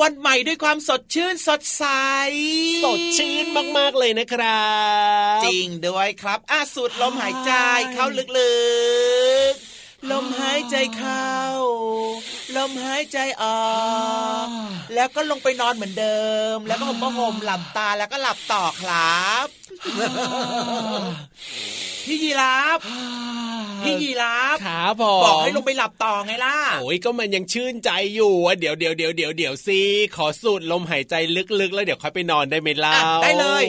วันใหม่ด้วยความสดชื่นสดใส สดชื่นมากๆเลยนะครับ จริงด้วยครับอาสูดลมหายใจเข้าลึกๆ ลมหายใจเข้า ลมหายใจออก แล้วก็ลงไปนอนเหมือนเดิม แล้วก็ห่มผ้าห่มหลับตาแล้วก็หลับต่อครับ พี่ยีราฟพี่ยีราฟครับผมบอกให้ลงไปหลับต่อไงล่ะ โอ้ยก็มันยังชื่นใจอยู่อะเดี๋ยวเดี๋ยวเดี๋ยวเดี๋ยวเดี๋ยวสิขอสูดลมหายใจลึกๆ แล้วเดี๋ยวค่อยไปนอนได้ไหมเล่าอะได้เลย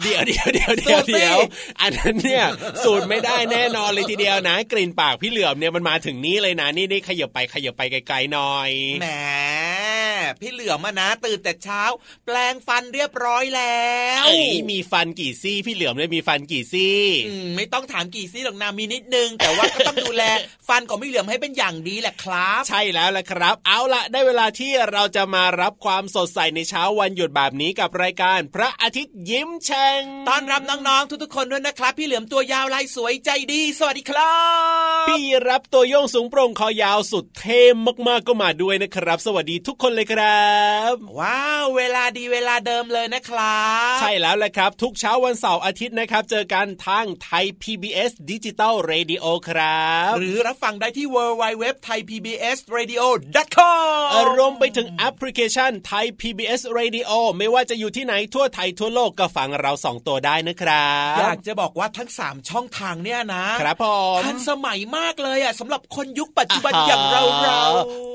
เดี๋ยวเดี๋ยวเดี๋ยวเดี๋ยวสูดสิเดี๋ยวอันนั้นเนี่ยสูดไม่ได้แน่นอนเลยทีเดียวนะ กลิ่นปากพี่เหลือมเนี่ยมันมาถึงนี้เลยนะนี่นี่ขยับไปขยับไปไกลๆหน่อยแหมพี่เหลือมอะนะ ตื่นแต่เช้า แปลงฟันเรียบร้อยแล้วเอ้ยมีฟันกี่ซี่ พี่เหลือมเลยมีฟันกี่ซี่อืมไม่ต้องถามกี่ซี่หรอกนามีนิดนึง แต่ว่าก็ต้องดูแล ฟันของพี่เหลือมให้เป็นอย่างดีแหละครับ ใช่แล้วละครับ เอาละได้เวลาที่เราจะมารับความสดใสในเช้าวันหยุดแบบนี้กับรายการ พระอาทิตย์ยิ้มแฉ่งต้อนรับน้องๆทุกๆคนด้วยนะครับ พี่เหลือมตัวยาวลายสวยใจดี สวัสดีครับ พี่รับตัวโยงสูงโปร่งคอยาวสุดเท่มากๆก็มาด้วยนะครับ สวัสดีทุกคนเลยครับ ว้าวเวลาดีเวลาเดิมเลยนะครับ ใช่แล้วแหละครับ ทุกเช้าวันเสาร์อาทิตย์นะครับ เจอกันทางไทย PBS ดิจิตอล Radio ครับ หรือรับฟังได้ที่ w w w t h a i p b s r a d i o com รวมไปถึงแอปพลิเคชันไทย PBS Radio ไม่ว่าจะอยู่ที่ไหนทั่วไทยทั่วโลกก็ฟังเราสองตัวได้นะครับอยากจะบอกว่าทั้ง 3 ช่องทางเนี่ยนะครับผมทันสมัยมากเลยอะสำหรับคนยุคปัจจุบันอย่างเราเรา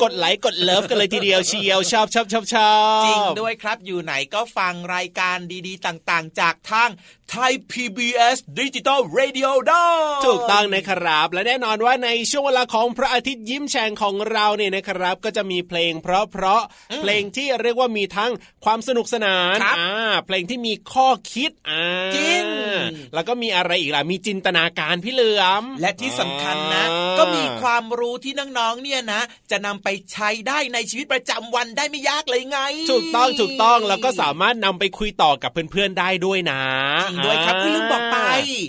กดไลค์กดเลิฟกันเลยทีเดียวเชียวชอบชอบชอบชอบจริงด้วยครับอยู่ไหนก็ฟังรายการดีๆ ต่างๆ จากทาง ไทย PBS Digital Radio ได้ถูกต้องนะครับ และแน่นอนว่าในช่วงเวลาของพระอาทิตย์ยิ้มแฉ่งของเราเนี่ยนะครับ ก็จะมีเพลงเพราะๆเพลงที่เรียกว่ามีทั้งความสนุกสนานครับอ่าเพลงที่มีข้อคิดอ่าจริงแล้วก็มีอะไรอีกล่ะมีจินตนาการพี่เหลือมและที่สำคัญนะอ่าก็มีความรู้ที่น้องๆเนี่ยนะ จะนำไปใช้ได้ในชีวิตประจำวันได้ไม่ยากเลยไง ถูกต้องถูกต้องแล้วก็สามารถนำไปคุยต่อกับเพื่อนๆได้ด้วยนะจริงด้วยครับอ่าคือลืมบอกไป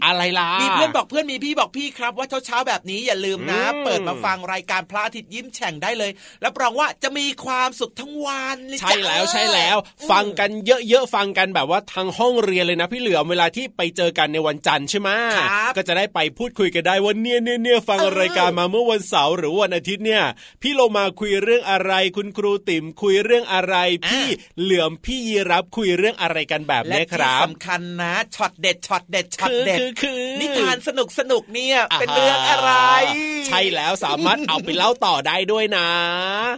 อะไรล่ะมีเพื่อนบอกเพื่อนมีพี่บอกพี่ครับ ว่าเช้าๆแบบนี้อย่าลืมนะอืมเปิดมาฟังรายการพระอาทิตย์ยิ้มแฉ่งได้เลยรับรองว่าจะมีความสุขทั้งวันเลยใช่จ้ะแล้วใช่แล้วอืมฟังกันเยอะๆฟังกันแบบว่าทางห้องเรียนเลยนะพี่เหลือมเวลาที่ไปเจอกันในวันจันทร์ใช่ไหมครับก็จะได้ไปพูดคุยกันได้ว่าเนี่ยเนี่ยเนี่ยฟังเออรายการมาเมื่อวันเสาร์หรือวันอาทิตย์เนี่ย พี่โลมาคุยเรื่องอะไร คุณครูติ๋มคุยเรื่องอะไร พี่เหลือมพี่ยีรับคุยเรื่องอะไรกันแบบและนี้คที่รับสำคัญนะช็อตเด็ดช็อตเด็ดช็อตคือเด็ดคือคือนิทานสนุกสนุกๆเนี่ยเป็นเรื่องอะไร ใช่แล้วสามารถเอาไปเล่าต่อได้ด้วยนะ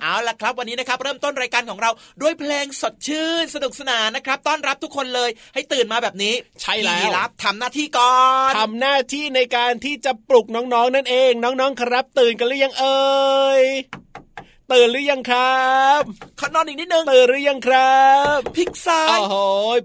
เอาล่ะครับวันนี้นะครับเริ่มต้นรายการของเราด้วยเพลงสดชื่นสนุกสนานนะครับ ต้อนรับทุกคนเลยให้ตื่นมาแบบนี้ ใช่แล้วพี่รับทำหน้าที่ก่อนทำหน้าที่ในการที่จะปลุกน้องๆนั่นเอง น้องๆครับ ตื่นกันหรือยังเอ่ย ตื่นหรือยังครับขอนอนอีกนิดนึงตื่นหรือยังครับพลิกซ้ายโอ้โห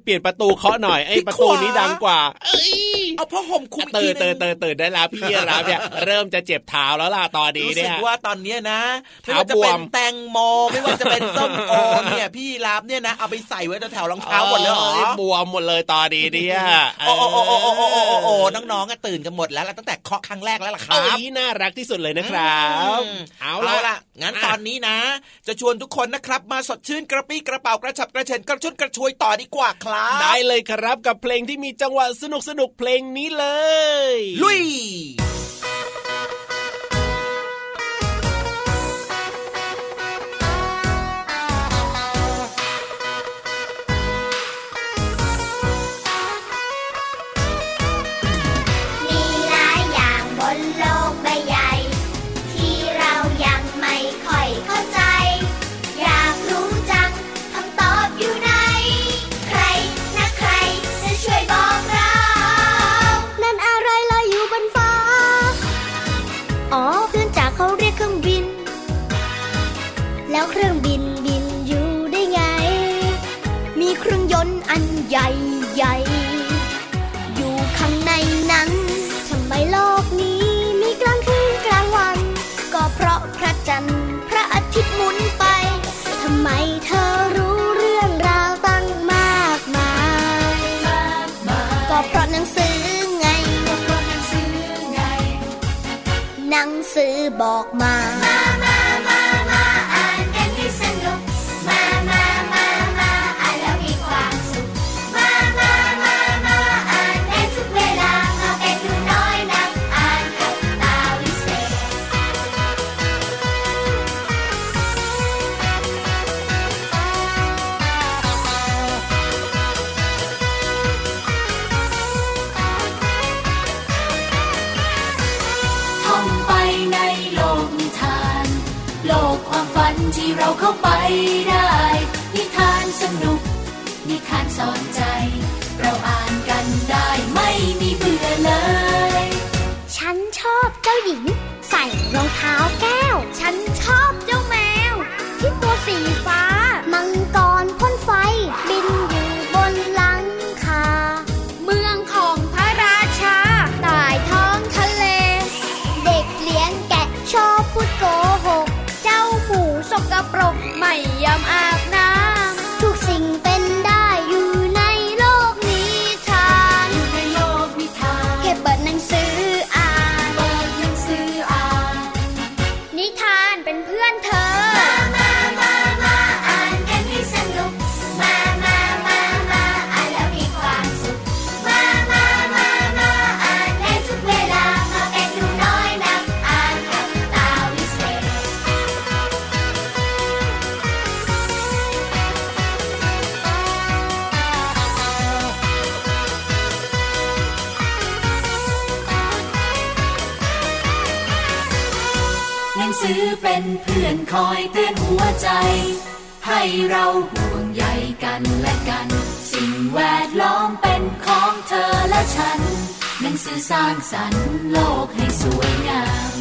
เปลี่ยนประตูเคาะหน่อยไอ้พลิกประตูขวานี้นี้ดังกว่า เอ้ย เอาผ้าห่มคุมตื่นตื่นตื่นตื่นได้แล้วพี่รับเนี่ยเริ่มจะเจ็บเท้าแล้วล่ะตอนนี้เนี่ยรู้สึกว่าตอนนี้นะไม่าจะเป็นแตงโมไม่ว่าจะเป็นส้มโอเนี่ยพี่รับเนี่ยนะเอาไปใส่ไว้แถวรองเท้าหมดเลยบวมหมดเลยตอนนี้เนี่ยโอ้โอ้โอ้โอ้โอ้โอ้โอ้น้องๆก็ตื่นกันหมดแล้วตั้งแต่เคาะครั้งแรกแล้วล่ะครับอันนี้น่ารักที่สุดเลยนะครับเอาละงั้นตอนนี้นะ จะชวนทุกคนนะครับ มาสดชื่นกระปี้กระเป๋ากระฉับกระเฉนกระชุดกระชวยต่อดีกว่าครับ ได้เลยครับกับเพลงที่มีจังหวะสนุกสนุกเพลงนี้เลย ลุย เธอรู้เรื่องราวตั้งมากมาย ก็เพราะหนังสือไง หนังสือบอกมา กัน สิ่งแวดล้อมเป็นของเธอและฉัน หนังสือสร้างสรรค์โลกให้สวยงาม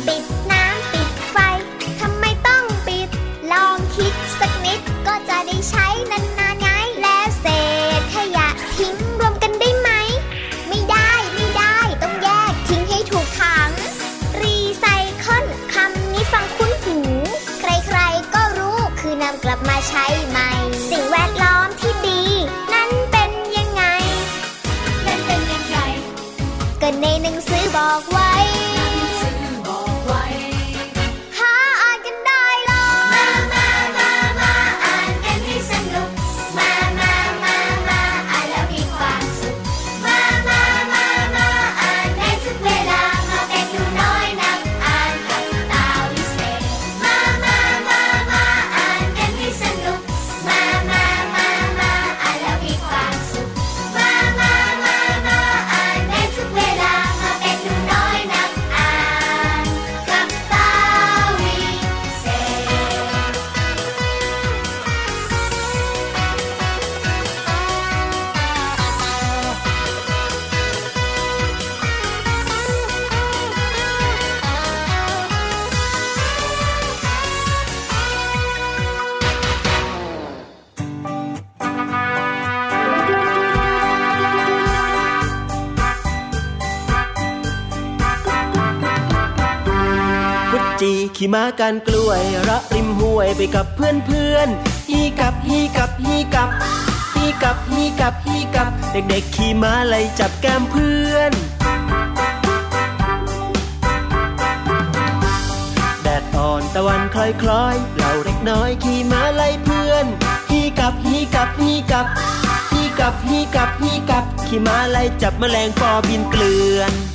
ขี่ม้าการกล้วยระริมห้วยไปกับเพื่อนเพื่อนฮีกับฮีกับฮีกับฮีกับฮีกับฮีกับ เด็กๆขี่ม้าไล่จับแก้มเพื่อนแดดอ่อนตะวันคล้อยคล้อยๆเราเด็กน้อยขี่ม้าไล่เพื่อนฮีกับฮีกับฮีกับฮีกับฮีกับฮีกับขี่ม้าไล่จับแมลงปอบินเกลื่อน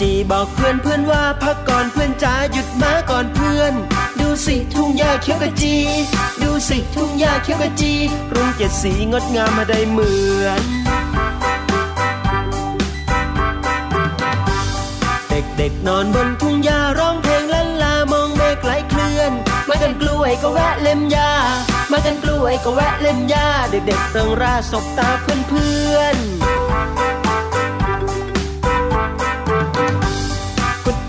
จีบอกเพื่อนเพื่อนว่าพักก่อนเพื่อนจ๋าหยุดมาก่อนเพื่อน ดูสิทุ่งหญ้าเขียวกะจี ดูสิทุ่งหญ้าเขียวกะจีรุ้งเจ็ดสีงดงามมาได้เหมือนเด็กๆนอนบนทุ่งหญ้าร้องเพลงลันลามองเมฆไหลเคลื่อน มากันกล้วยก็แวะเล่มหญ้ามากันกล้วยก็แวะเล่มหญ้าเด็กๆเริงร่าสบตาเพื่อนๆ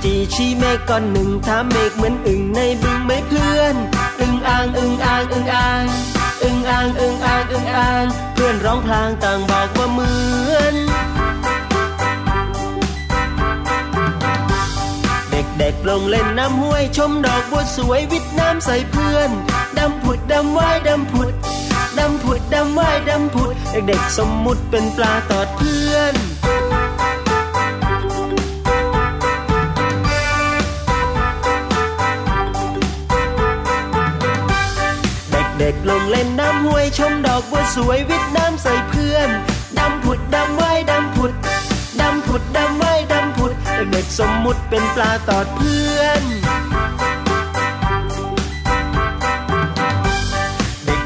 จีชี้เมฆก้อนหนึ่งถามเมฆเหมือนอึ่งในบึงไหมเพื่อน อึ่งอ่างอึ่งอ่างอึ่งอ่างอึ่งอ่างอึ่งอ่างอึ่งอ่าง เพื่อนร้องพลางต่างบอกว่าเหมือนเด็กๆลงเล่นน้ำห้วยชมดอกบัวสวยวิทน้ำใส่เพื่อน ดำผุดดำว่ายดำผุด ดำผุดดำว่ายดำผุด เด็กๆสมมุติเป็นปลาตอดเพื่อน ชมดอกบัวสวยวิทน้ำใส่เพื่อน ดำผุดดำว่ายดำผุด ดำผุดดำว่ายดำผุดเด็กสมมุติเป็นปลาตอดเพื่อน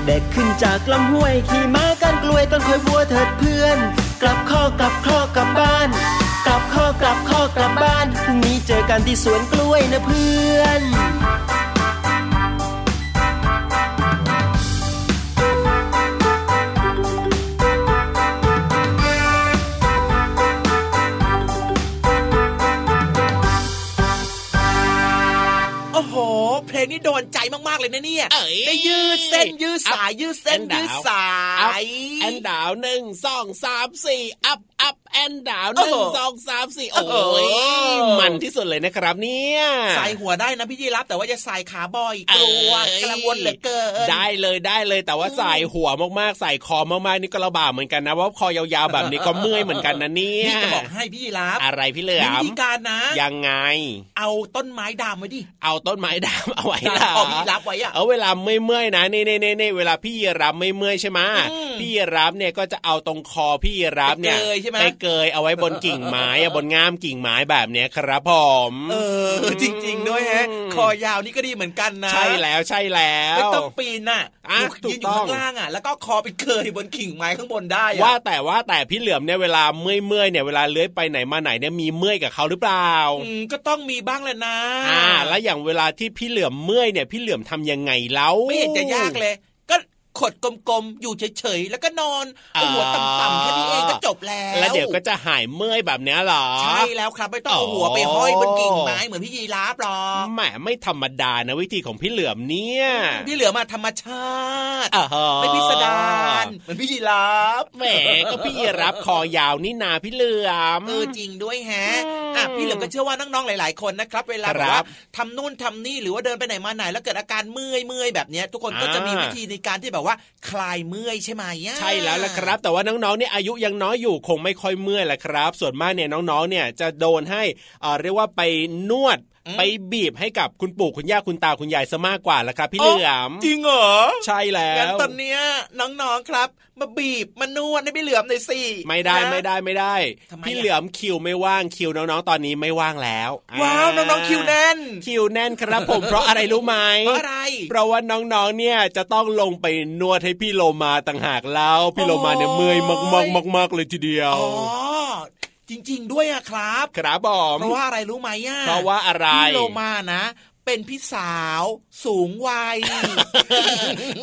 เด็กๆขึ้นจากลำห้วยขี่ม้ากันกล้วยต้นคอยบัวเถิดเพื่อน กลับข้อกลับข้อกลับบ้าน กลับข้อกลับข้อกลับบ้านพรุ่งนี้เจอกันที่สวนกล้วยนะเพื่อน งนี้โดนใจมากๆเลยนะเนี่ยเอ้ยได้ยืดเส้นยืดสายยืดเส้นแอนดาวยืดสาอัพยแอนดาวหนึ่งสองสามสี่อัพอัพแอนดาวหโอ้นึ่โหงสองสามสี่โอ้โอ้โหยมันที่สุดเลยนะครับเนี่ยใส่หัวได้นะพี่ยีรับแต่ว่าจะใส่ขาบ่อยกลัวเอ้ยกระวนเหลือเกินได้เลยได้เลยแต่ว่าใส่หัวมากๆใส่คอมากๆนี่ก็ลำบากเหมือนกันนะว่าะคอยาวๆแบบนี้ก็เมื่อยเหมือนกันนะเนี่ยพี่จะบอกให้พี่ยีรับอะไรพี่เหลือมีวิมธีการนะ ยังไง เอาต้นไม้ดามไว้ดิเอาต้นไม้ดามเอาไว้ดามล่ะเอาพี่รับไว้อะเอาเวลาไม่เมื่อยนะนี่นี่นี่นี่เวลาพี่ยีรับไม่เมื่อยใช่ไหมอืมพี่ยีรับเนี่ยก็จะเอาตรงคอพี่ยีรับเนี่ยไปเกยใช่ไหมไปเกยเอาไว้บนกิ่งไม้อะบนง่ามกิ่งไม้แบบเนี้ยครับผมเออจริง ๆ ด้วยแฮะคอยาวนี่ก็ดีเหมือนกันนะ ใช่แล้วใช่แล้วไม่ต้องปีนน่ะอะอยู่ถูยืกนอยู่ต้องข้างล่างอะแล้วก็คอไปเกยบนกิ่งไม้ข้างบนได้อะว่าแต่ว่าแต่พี่เหลือมเนี่ยเวลาเมื่อยเมื่อยๆเนี่ยเวลาเลื้อยไปไหนมาไหนเนี่ยมีเมื่อยกับเขาหรือเปล่าอืมก็ต้องมีบ้างแหละนะอ่าแล้วอย่างเวลาที่พี่เหลือมเมื่อยเนี่ยพี่เหลื่อมทำยังไงเล่าไม่เห็นจะยากเลย ขดกลมๆ อยู่เฉยๆ แล้วก็นอนเอาหัวต่ำๆแค่นี้เองก็จบแล้ว แล้วเดี๋ยวก็จะหายเมื่อยแบบเนี้ยเหรอ ใช่แล้วครับไม่ต้องเอาหัวไปห้อยบนกิ่งไม้เหมือนพี่ยีราฟหรอกแหมไม่ธรรมดานะวิธีของพี่เหลือมเนี่ย พี่เหลือมาธรรมชาติอ่าฮะไม่พิสดารเหมือนพี่ยีราฟแหมก็พี่รับคอยาวนี่นาพี่เหลือมเออจริงด้วยแฮะอืมอะพี่เหลือมก็เชื่อว่าน้องๆหลาย ๆ คนนะครับเวลาคแบรับบว่าทำนู่นทำนี่หรือว่าเดินไปไหนมาไหนแล้วเกิดอาการเมื่อยเมื่อยแบบเนี้ยทุกคนก็จะมีอ่าวิธีในการที่แบบว่าคลายเมื่อยใช่ไหมอะใช่แล้วละครับ แต่ว่าน้องๆเนี่ยอายุยังน้อยอยู่คงไม่ค่อยเมื่อยแหละครับ ส่วนมากเนี่ยน้องๆเนี่ยจะโดนให้อ่อเรียกว่าไปนวด ไปบีบให้กับคุณปู่คุณย่าคุณตาคุณยายซะมากกว่าละครับพี่เหลือมจริงเหรอใช่แล้งั้นวตอนเนี้ยน้องๆครับ มาบีบมานวดให้พี่เหลือมหน่อยสิไม่ได้นะไม่ได้ไม่ได้ทำไมพี่อะเหลือมคิวไม่ว่างคิวน้องๆตอนนี้ไม่ว่างแล้วว้าวน้องๆคิวแน่น คิวแน่นครับผมเพราะอะไรรู้ไหมเพราะอะไรเพราะว่าน้องๆเนี่ยจะต้องลงไปนวดให้พี่โลมาต่างหากแล้วพี่โลมาเนี่ยเมื่อยมากๆมากๆเลยทีเดียวอ๋อ จริง ๆ ด้วยอะครับครับผมเพราะว่าอะไรรู้ไหมอะเพราะว่าอะไรพี่โลมานะเป็นพี่สาวสูงวัย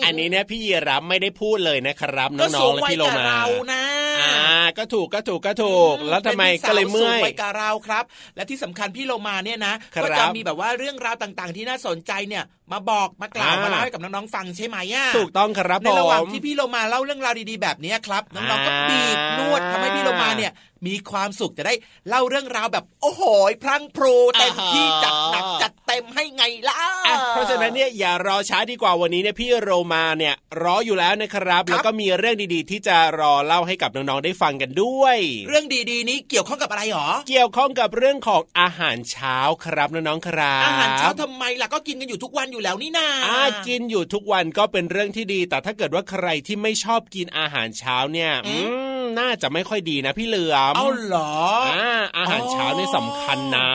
อันนี้เนี่ยพี่ยีรับไม่ได้พูดเลยนะครับน้ก็อสูงงๆและวัยพี่โลกับมาเรานะอ่าก็ถูกก็ถูกก็ถูก แล้วทำไมป็นพี่สาวก็เลยเมื่อยสูงวัยกับเราครับ และที่สำคัญพี่โลมาเนี่ยนะครับก็จะมีแบบว่าเรื่องราวต่างๆ ที่น่าสนใจเนี่ยมาบอกมากล่าวอ่ามมาเล่าให้กับน้องๆฟังใช่ไหมอะถูกต้องครับในผมระหว่างที่พี่โลมาเล่าเรื่องราวดีๆแบบนี้ครับน้องๆก็อ่าบีบนวดทำให้พี่โลมาเนี่ย มีความสุขจะได้เล่าเรื่องราวแบบโอ้โหพลังพรูเต็มที่จัดหนักจัดเต็มให้ไงล่ะอะเพราะฉะนั้นเนี่ยอย่ารอช้าดีกว่าวันนี้เนี่ยพี่โรมาเนี่ยรออยู่แล้วนะครับแล้วก็มีเรื่องดีๆ ที่จะรอเล่าให้กับน้องๆได้ฟังกันด้วย เรื่องดีๆนี้เกี่ยวข้องกับอะไรหรอ เกี่ยวข้องกับเรื่องของอาหารเช้าครับน้องๆครับอาหารเช้าทำไมล่ะก็กินกันอยู่ทุกวันอยู่แล้วนี่นาอ่ากินอยู่ทุกวันก็เป็นเรื่องที่ดี แต่ถ้าเกิดว่าใครที่ไม่ชอบกินอาหารเช้าเนี่ย อืม น่าจะไม่ค่อยดีนะพี่เหลือมเอาเหรออ่าอาหารเช้าเนี่ยสำคัญนะ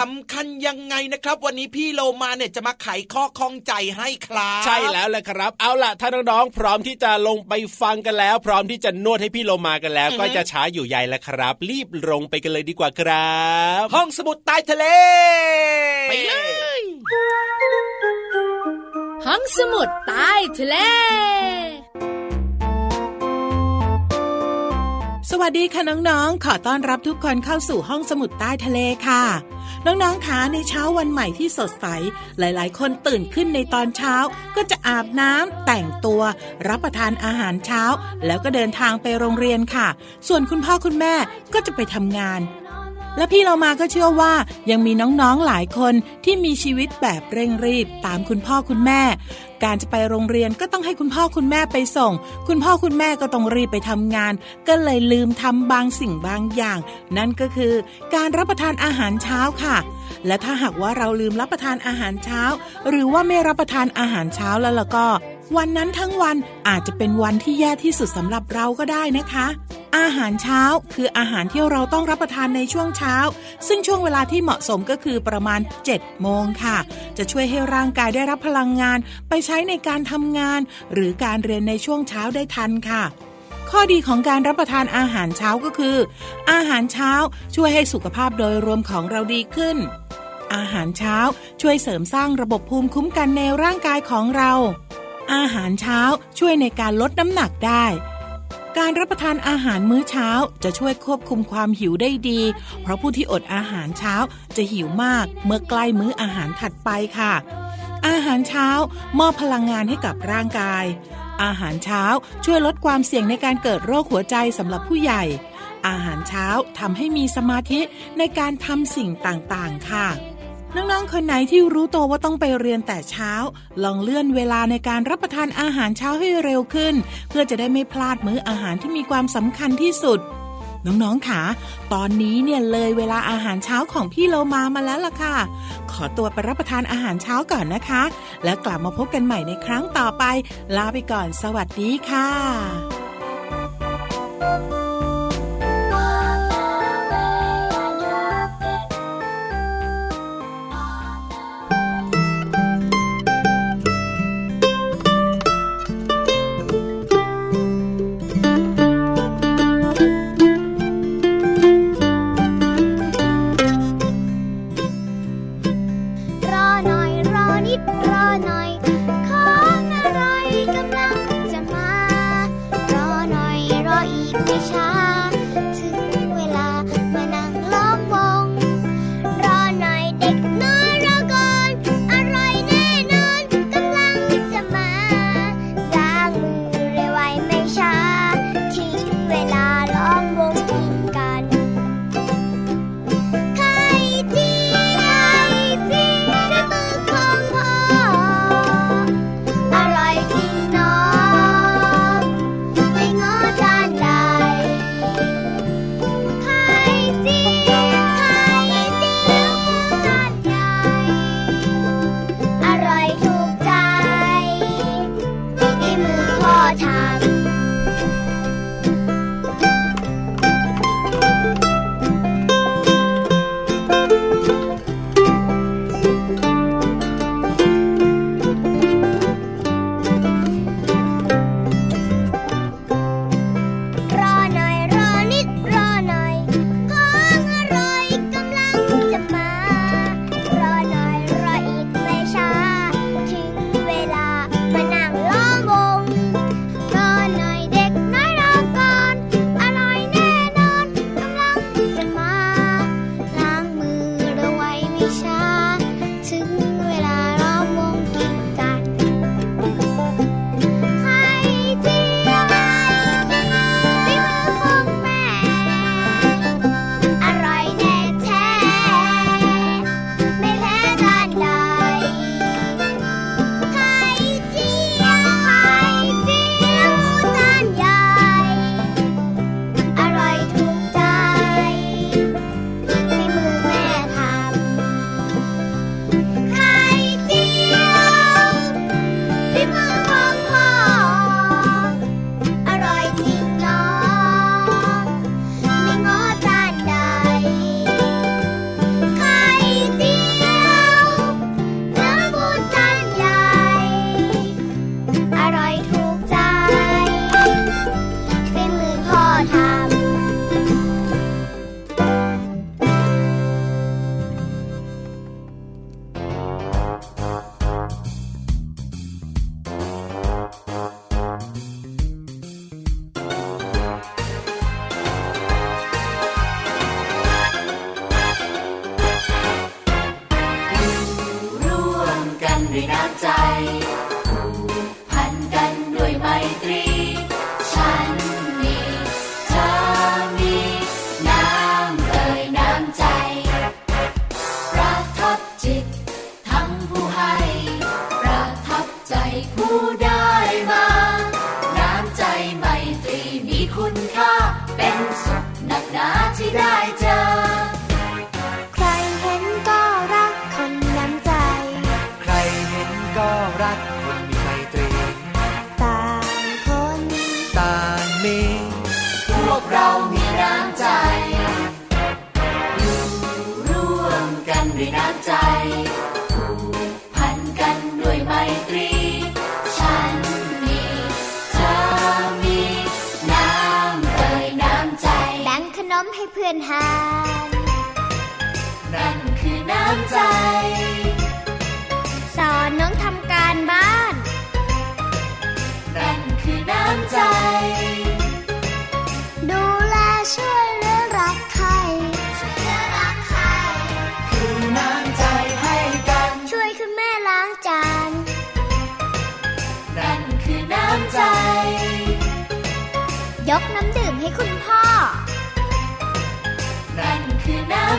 สำคัญยังไงนะครับ วันนี้พี่โลมาเนี่ยจะมาไขข้อข้องใจให้ครับใช่แล้วแหละครับ เอาล่ะถ้าน้องๆพร้อมที่จะลงไปฟังกันแล้ว พร้อมที่จะนวดให้พี่โลมากันแล้ว ก็จะช้าอยู่ใหญ่แล้วครับ รีบลงไปกันเลยดีกว่าครับ ห้องสมุดใต้ทะเลไปเลยห้องสมุดใต้ทะเล สวัสดีค่ะน้องๆ ขอต้อนรับทุกคนเข้าสู่ห้องสมุดใต้ทะเลค่ะ น้องๆคะในเช้าวันใหม่ที่สดใส หลายๆ คนตื่นขึ้นในตอนเช้า ก็จะอาบน้ำแต่งตัว รับประทานอาหารเช้า แล้วก็เดินทางไปโรงเรียนค่ะ ส่วนคุณพ่อคุณแม่ก็จะไปทำงาน และพี่เรามาก็เชื่อว่ายังมีน้องๆหลายคนที่มีชีวิตแบบเร่งรีบตามคุณพ่อคุณแม่ การจะไปโรงเรียนก็ต้องให้คุณพ่อคุณแม่ไปส่ง คุณพ่อคุณแม่ก็ต้องรีบไปทำงาน ก็เลยลืมทำบางสิ่งบางอย่าง นั่นก็คือการรับประทานอาหารเช้าค่ะ และถ้าหากว่าเราลืมรับประทานอาหารเช้า หรือว่าไม่รับประทานอาหารเช้าแล้วล่ะก็ วันนั้นทั้งวันอาจจะเป็นวันที่แย่ที่สุดสำหรับเราก็ได้นะคะ อาหารเช้าคืออาหารที่เราต้องรับประทานในช่วงเช้า ซึ่งช่วงเวลาที่เหมาะสมก็คือประมาณ7โมงค่ะ จะช่วยให้ร่างกายได้รับพลังงาน ไปใช้ในการทำงาน หรือการเรียนในช่วงเช้าได้ทันค่ะ ข้อดีของการรับประทานอาหารเช้าก็คือ อาหารเช้าช่วยให้สุขภาพโดยรวมของเราดีขึ้น อาหารเช้าช่วยเสริมสร้างระบบภูมิคุ้มกันในร่างกายของเรา อาหารเช้าช่วยในการลดน้ำหนักได้ การรับประทานอาหารมื้อเช้าจะช่วยควบคุมความหิวได้ดี เพราะผู้ที่อดอาหารเช้าจะหิวมากเมื่อใกล้มื้ออาหารถัดไปค่ะอาหารเช้ามอบพลังงานให้กับร่างกาย อาหารเช้าช่วยลดความเสี่ยงในการเกิดโรคหัวใจสำหรับผู้ใหญ่ อาหารเช้าทำให้มีสมาธิในการทำสิ่งต่างๆ ค่ะน้องๆ คนไหนที่รู้ตัวว่าต้องไปเรียนแต่เช้า ลองเลื่อนเวลาในการรับประทานอาหารเช้าให้เร็วขึ้น เพื่อจะได้ไม่พลาดมื้ออาหารที่มีความสำคัญที่สุด น้องๆค่ะ ตอนนี้เนี่ยเลยเวลาอาหารเช้าของพี่โลมามาแล้วล่ะค่ะ ขอตัวไปรับประทานอาหารเช้าก่อนนะคะ แล้วกลับมาพบกันใหม่ในครั้งต่อไป ลาไปก่อน สวัสดีค่ะ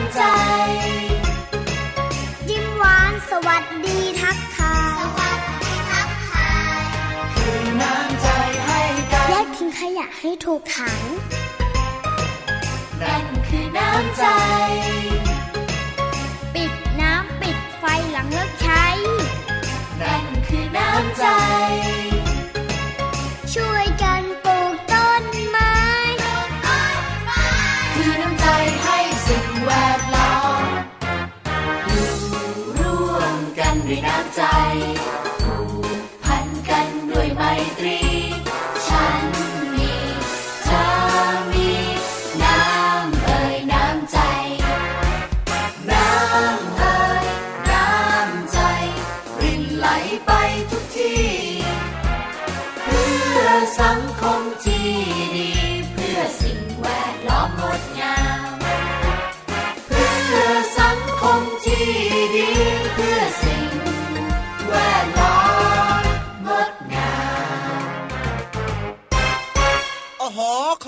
ำใจ ยิ้มหวานสวัสดีทักทายสวัสดีทักทายคือน้ำใจให้กันแยกทิ้งขยะให้ถูกถังนั่นคือน้ำใจ ปิดน้ำปิดไฟหลังเลิกใช้ นด้วยน้ำใจผูกพันกันด้วยไมตรี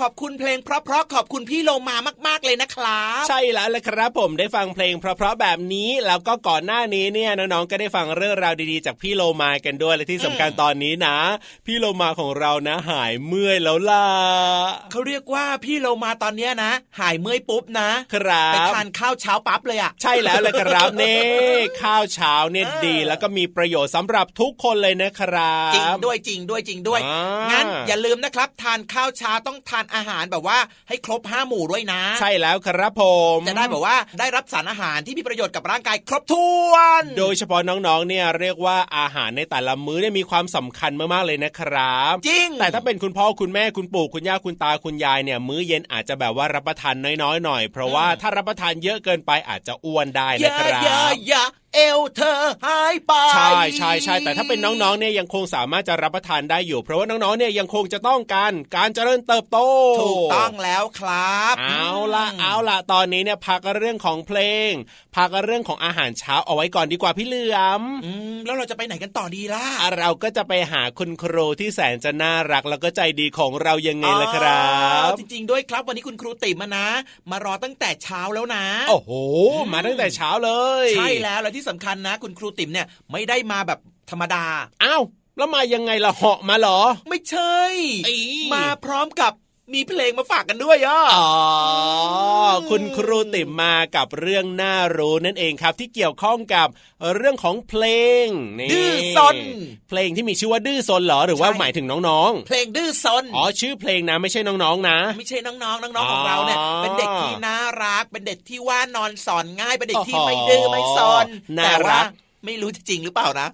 อบคุณเพลงเพราะๆขอบคุณพี่โลมามาก ๆเลยนะครับใช่แล้วละครับผมได้ฟังเพลงเพราะๆแบบนี้แล้วก็ก่อนหน้านี้เนี่ยน้องๆก็ได้ฟังเรื่องราวดีๆ จากพี่โลมากันด้วยและที่สำคัญตอนนี้นะ พี่โลมาของเรานะ หายเมื่อยแล้วล่ะเขาเรียกว่าพี่โลมาตอนเนี้ยนะ หายเมื่อยปุ๊บนะครับไปทานข้าวเช้าปั๊บเลยอะใช่แล้วละครับเน่ข้าวเช้าเนี่ยดีแล้วก็มีประโยชน์สำหรับทุกคนเลยนะครับจริงด้วยจริงด้วยจริงด้วยอ่างั้งั้นอย่าลืมนะครับ ทานข้าวเช้าต้องทานอาหารแบบว่าให้ครบห้าหมู่ด้วยนะ ใช่แล้วครับผมจะได้แบบว่าได้รับสารอาหารที่มีประโยชน์กับร่างกายครบถ้วน โดยเฉพาะน้องๆเนี่ยเรียกว่าอาหารในแต่ละมื้อเนี่ยมีความสำคัญมากๆเลยนะครับ จริง แต่ถ้าเป็นคุณพ่อคุณแม่คุณปู่คุณย่าคุณตาคุณยายเนี่ยมื้อเย็นอาจจะแบบว่ารับประทานน้อยๆหน่อย เพราะว่าถ้ารับประทานเยอะเกินไปอาจจะอ้วนได้อนะย่าครัอย่าบอย่า เอวเธอหายไป ใช่ใช่ใช่แต่ถ้าเป็นน้องๆเนี่ยยังคงสามารถจะรับประทานได้อยู่ เพราะว่าน้องๆเนี่ยยังคงจะต้องการการเจริญเติบโต ถูกต้องแล้วครับ เอาละเอาละตอนนี้เนี่ยพักเรื่องของเพลง พักเรื่องของอาหารเช้าเอาไว้ก่อนดีกว่าพี่เหลือมอืมแล้วเราจะไปไหนกันต่อดีล่ะอะ เราก็จะไปหาคุณครูที่แสนจะน่ารักแล้วก็ใจดีของเรายังไงล่ะครับอ๋อจริง ๆ ด้วยครับวันนี้คุณครูติ๋มมานะ มารอตั้งแต่เช้าแล้วนะ โอ้โห มาตั้งแต่เช้าเลย ใช่แล้วและที่สำคัญนะ คุณครูติ๋มเนี่ยไม่ได้มาแบบธรรมดาอ้าวแล้วมายังไงล่ะเหาะมาเหรอ ไม่ใช่อีมาพร้อมกับ มีเพลงมาฝากกันด้วยอะอ๋อ คุณครูติ่มมากับเรื่องน่ารู้นั่นเองครับ ที่เกี่ยวข้องกับเรื่องของเพลงนี่ดื้อซนเพลงที่มีชื่อว่าดื้อซนเหรอหรือว่าใช่หมายถึงน้องเพลงดื้อซนๆอ๋อชื่อเพลงนะไม่ใช่น้องๆนะ ไม่ใช่น้องๆน้องๆของเราเนี่ยอ๋อเป็นเด็กที่น่ารักเป็นเด็กที่ว่านอนสอนง่ายเป็นเด็กที่โอ้โหไม่ดื้อไม่ซนน่าแต่รัว่าก ไม่รู้จะจริงหรือเปล่านะ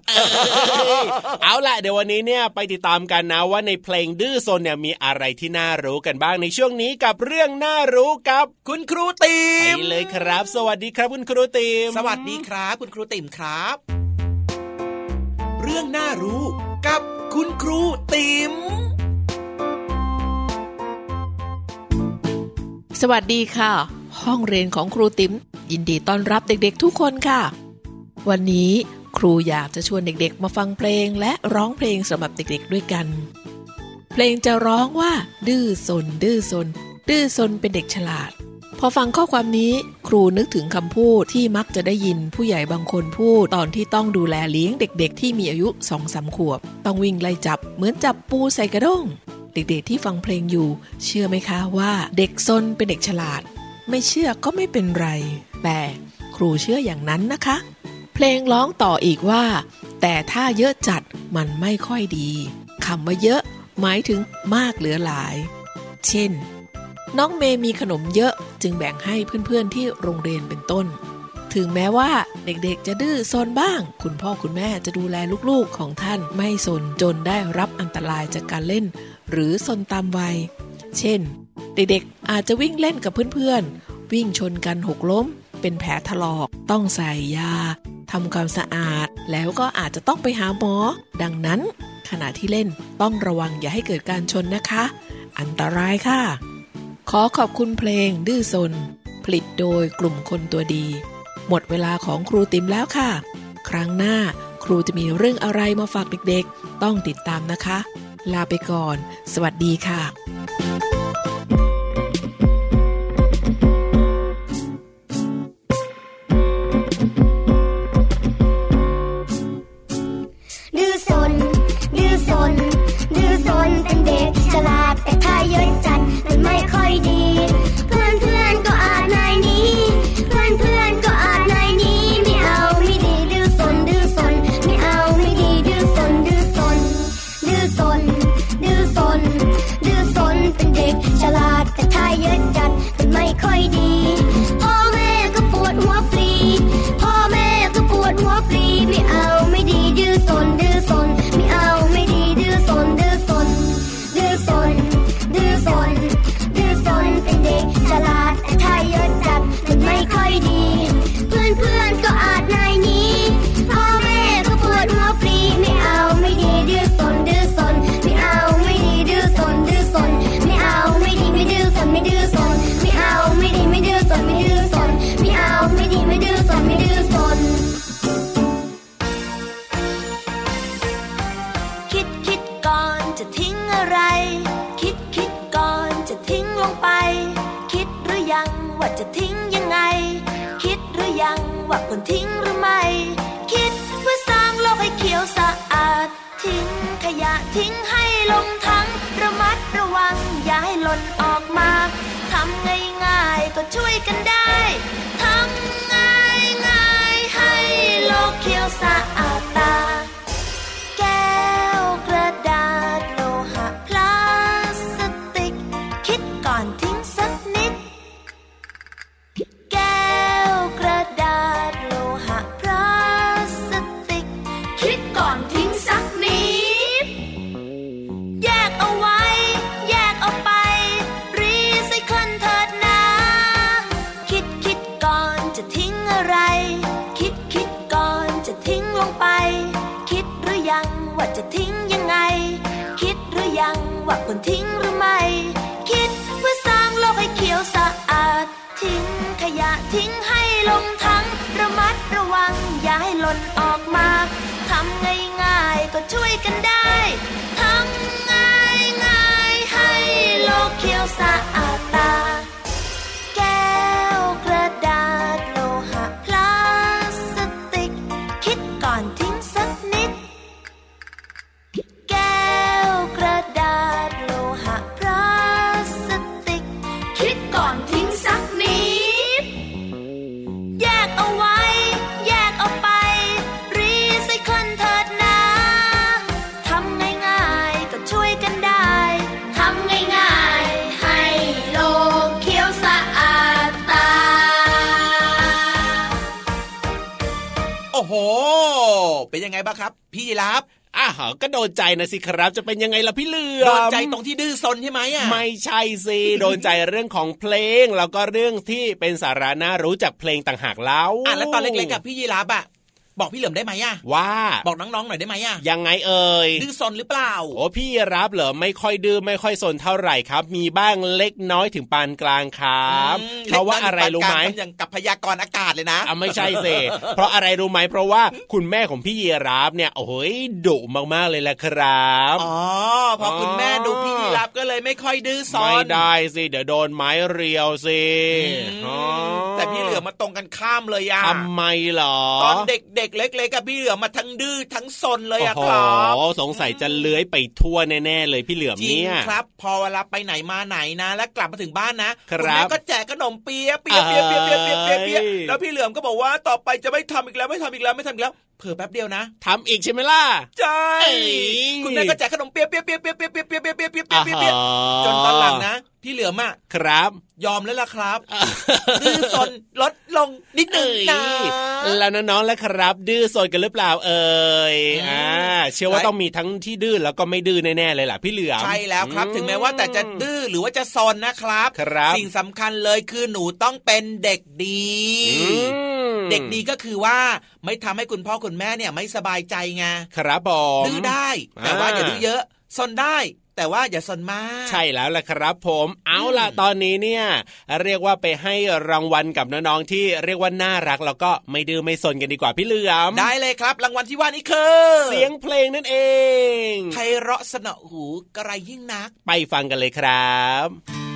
เอาล่ะเดี๋ยววันนี้เนี่ยไปติดตามกันนะว่าในเพลงดื้อซนเนี่ยมีอะไรที่น่ารู้กันบ้างในช่วงนี้กับเรื่องน่ารู้กับคุณครูติ๋ไปมเลยครับ สวัสดีครับคุณครูติม สวัสดีครับ คุณครูติ๋มครับ เรื่องน่ารู้กับคุณครูติ๋มสวัสดีค่ะ ห้องเรียนของครูติ๋มยินดีต้อนรับเด็กๆทุกคนค่ะ วันนี้ครูอยากจะชวนเด็กๆ มาฟังเพลงและร้องเพลงสำหรับเด็กๆด้วยกัน เพลงจะร้องว่า ดื้อซนดื้อซนดื้อซนเป็นเด็กฉลาด พอฟังข้อความนี้ครูนึกถึงคำพูดที่มักจะได้ยินผู้ใหญ่บางคนพูด ตอนที่ต้องดูแลเลี้ยงเด็กๆ ที่มีอายุสองสามขวบ ต้องวิ่งไล่จับเหมือนจับปูใส่กระด้ง เด็กๆที่ฟังเพลงอยู่ เชื่อไหมคะว่าเด็กซนเป็นเด็กฉลาด ไม่เชื่อก็ไม่เป็นไร แต่ครูเชื่ออย่างนั้นนะคะ เพลงร้องต่ออีกว่า แต่ถ้าเยอะจัดมันไม่ค่อยดีคำว่าเยอะ หมายถึงมากเหลือหลาย เช่น น้องเมย์มีขนมเยอะจึงแบ่งให้เพื่อนๆที่โรงเรียนเป็นต้น ถึงแม้ว่าเด็กๆจะดื้อซนบ้าง คุณพ่อคุณแม่จะดูแลลูกๆของท่านไม่ซนจนได้รับอันตรายจากการเล่น หรือซนตามวัย เช่น เด็กๆอาจจะวิ่งเล่นกับเพื่อนๆวิ่งชนกันหกล้มเป็นแผลถลอกต้องใส่ยา ทำความสะอาด แล้วก็อาจจะต้องไปหาหมอ ดังนั้น ขณะที่เล่นต้องระวังอย่าให้เกิดการชนนะคะ อันตรายค่ะ ขอขอบคุณเพลงดื้อซน ผลิตโดยกลุ่มคนตัวดี หมดเวลาของครูติมแล้วค่ะ ครั้งหน้าครูจะมีเรื่องอะไรมาฝากเด็กๆ ต้องติดตามนะคะ ลาไปก่อน สวัสดีค่ะ ควรทิ้งหรือไม่ คิดเพื่อสร้างโลกให้เขียวสะอาด ทิ้งขยะทิ้งให้ลงทั้งระมัดระวังอย่าให้หล่นออกมาทำง่ายๆก็ช่วยกันได้ทำง่ายง่ายๆให้โลกเขียวสะอาดตา ควรทิ้งหรือไม่ คิดเพื่อสร้างโลกให้เขียวสะอาด ทิ้งขยะทิ้งให้ลงทั้งระมัดระวังอย่าให้หล่นออกมาทำง่ายๆก็ช่วยกันได้ทำง่ายง่ายๆให้โลกเขียวสะอาดตา เป็นยังไงบ้างครับ พี่ยีรับอ้าวก็โดนใจนะสิครับ จะเป็นยังไงล่ะพี่เหลือมโดนใจตรงที่ดื้อซนใช่ไหมอะไม่ใช่สิโดนใจเรื่องของเพลง แล้วก็เรื่องที่เป็นสาระน่ารู้จากเพลงต่างหากแล้วอะแล้วตอนเล็กๆกับพี่ยีรับอะ บอกพี่เหลิมได้ไหมอะว่าบอกน้องๆหน่อยได้ไหมอะยังไงเอ่ยดื้อซนหรือเปล่าโอ้พี่รับเหรอไม่ค่อยดื้อไม่ค่อยสนเท่าไหร่ครับ มีบ้างเล็กน้อยถึงปานกลางครับอืมเพราะว่าอะไรรู้ไหมเล็กน้อยปานกลางอย่างกับพยากรณ์อากาศเลยนะอะไม่ใช่สิเพราะอะไรรู้ไหมเพราะว่าคุณแม่ของพี่ยีรับเนี่ยโอ้โหดุมากๆเลยแหละครับอ๋อพอคุณแม่ดูพี่ยีรับก็เลยไม่ค่อยดื้อซนไม่ได้สิเดี๋ยวโดนไม้เรียวสิอืมแต่พี่เหลือมมาตรงกันข้ามเลยอะทำไมเหรอตอนเด็ด็กเล็กๆกับพี่เหลือมมาทั้งดื้อทั้งซนเลยอะโอ้คโหรับสงสัยจะเลื้อยไปทั่วแน่ๆเลยพี่เหลือมจริงเนี่ยครับ พอเวลาไปไหนมาไหนนะ แล้วกลับมาถึงบ้านนะครับณแม่ก็แจกขนมเปี๊ยะเปี๊ยะเปี๊ยะเปี๊ยะเปี๊ยะเปี๊ยะเปี๊ยะเปี๊ยะเอ้ยแล้วพี่เหลือมก็บอกว่าต่อไปจะไม่ทำอีกแล้วไม่ทำอีกแล้วไม่ทำอีกแล้วเผื่อแป๊บเดียวนะทำอีกใช่ไหมล่ะใช่เอ้ยคุณแม่ก็แจกขนมเปี๊ยะเปี๊ยะเปี๊ยะเปี๊ยะเปี๊ยะเปี๊ยะเปี๊ยะเปี๊ยะเปี๊ยะเปี๊ยะเปี๊ยะเปี๊ยะเปี๊ยะจนตอนหลังนะ พี่เหลือมอะครับ ยอมแล้วล่ะครับดื้อซนลดลงนิดหนึ่งนะเอ้ยแล้วน้องๆแล้วครับ ดื้อโซนกันหรือเปล่าเอ่ยอืมอ่าเชื่อว่าใช่ต้องมีทั้งที่ดื้อแล้วก็ไม่ดื้อแน่ๆเลยล่ะพี่เหลือมใช่แล้วครับ ถึงแม้ว่าแต่จะดื้อหรือว่าจะซนนะครับครับสิ่งสำคัญเลยคือหนูต้องเป็นเด็กดีอืมเด็กดีก็คือว่าไม่ทำให้คุณพ่อคุณแม่เนี่ยไม่สบายใจไงครับผมดื้อได้ แต่ว่าอ่าอย่าดื้อเยอะซนได้ แต่ว่าอย่าซนมาก ใช่แล้วล่ะครับผม เอาล่ะตอนนี้เนี่ย เรียกว่าไปให้รางวัลกับน้องๆที่เรียกว่าน่ารักแล้วก็ไม่ดื้อไม่สนกันดีกว่าพี่เหลือมได้เลยครับ รางวัลที่ว่านี้คือ เสียงเพลงนั่นเองไพเราะสนอหูกระไรยิ่งนัก ไปฟังกันเลยครับ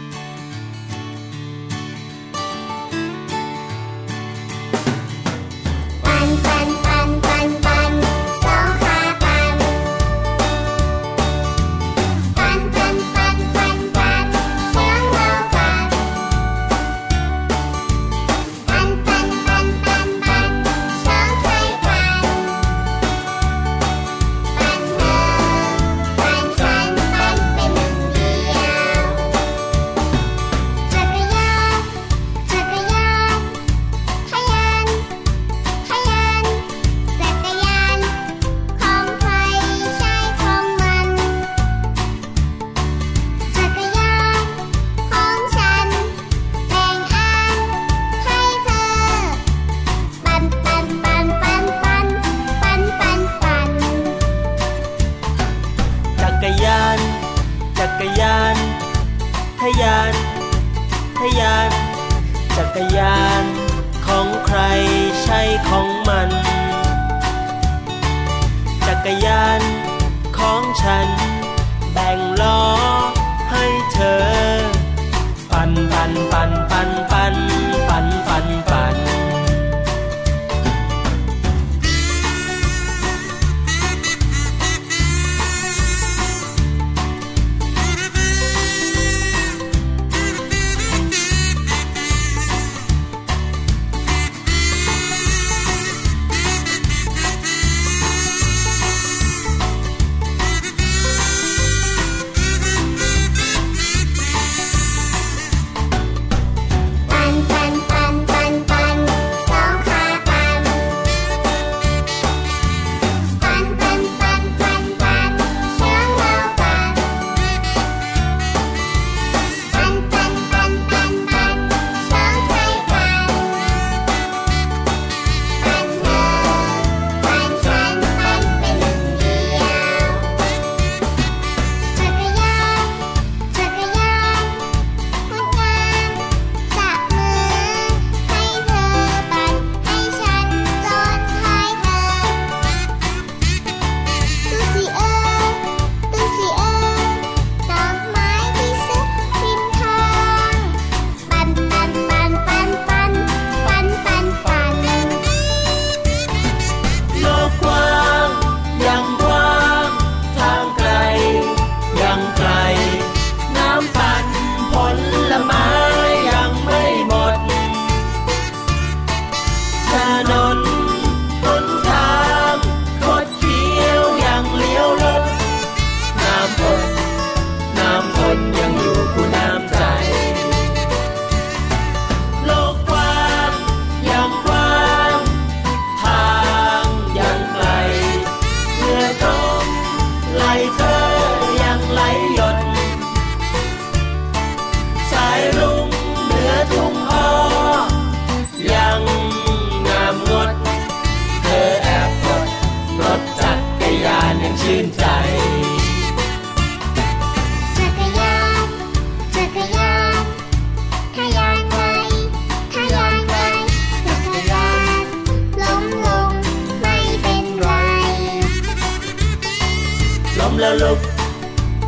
ลุก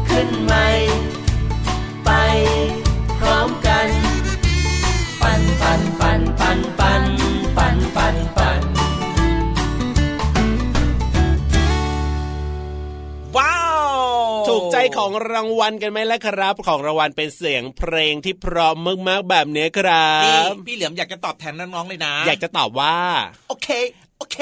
ขึ้นใหม่ ไปพร้อมกัน ปั่นปั่นปั่นปั่นปั่นปั่นปั่นปันว้าวถูกใจของรางวัลกันไหมล่ะครับ ของรางวัลเป็นเสียงเพลงที่พร้อมมากๆแบบนี้ครับ พี่เหลือมอยากจะตอบแทนน้องๆเลยนะ อยากจะตอบว่า โอเค โอเค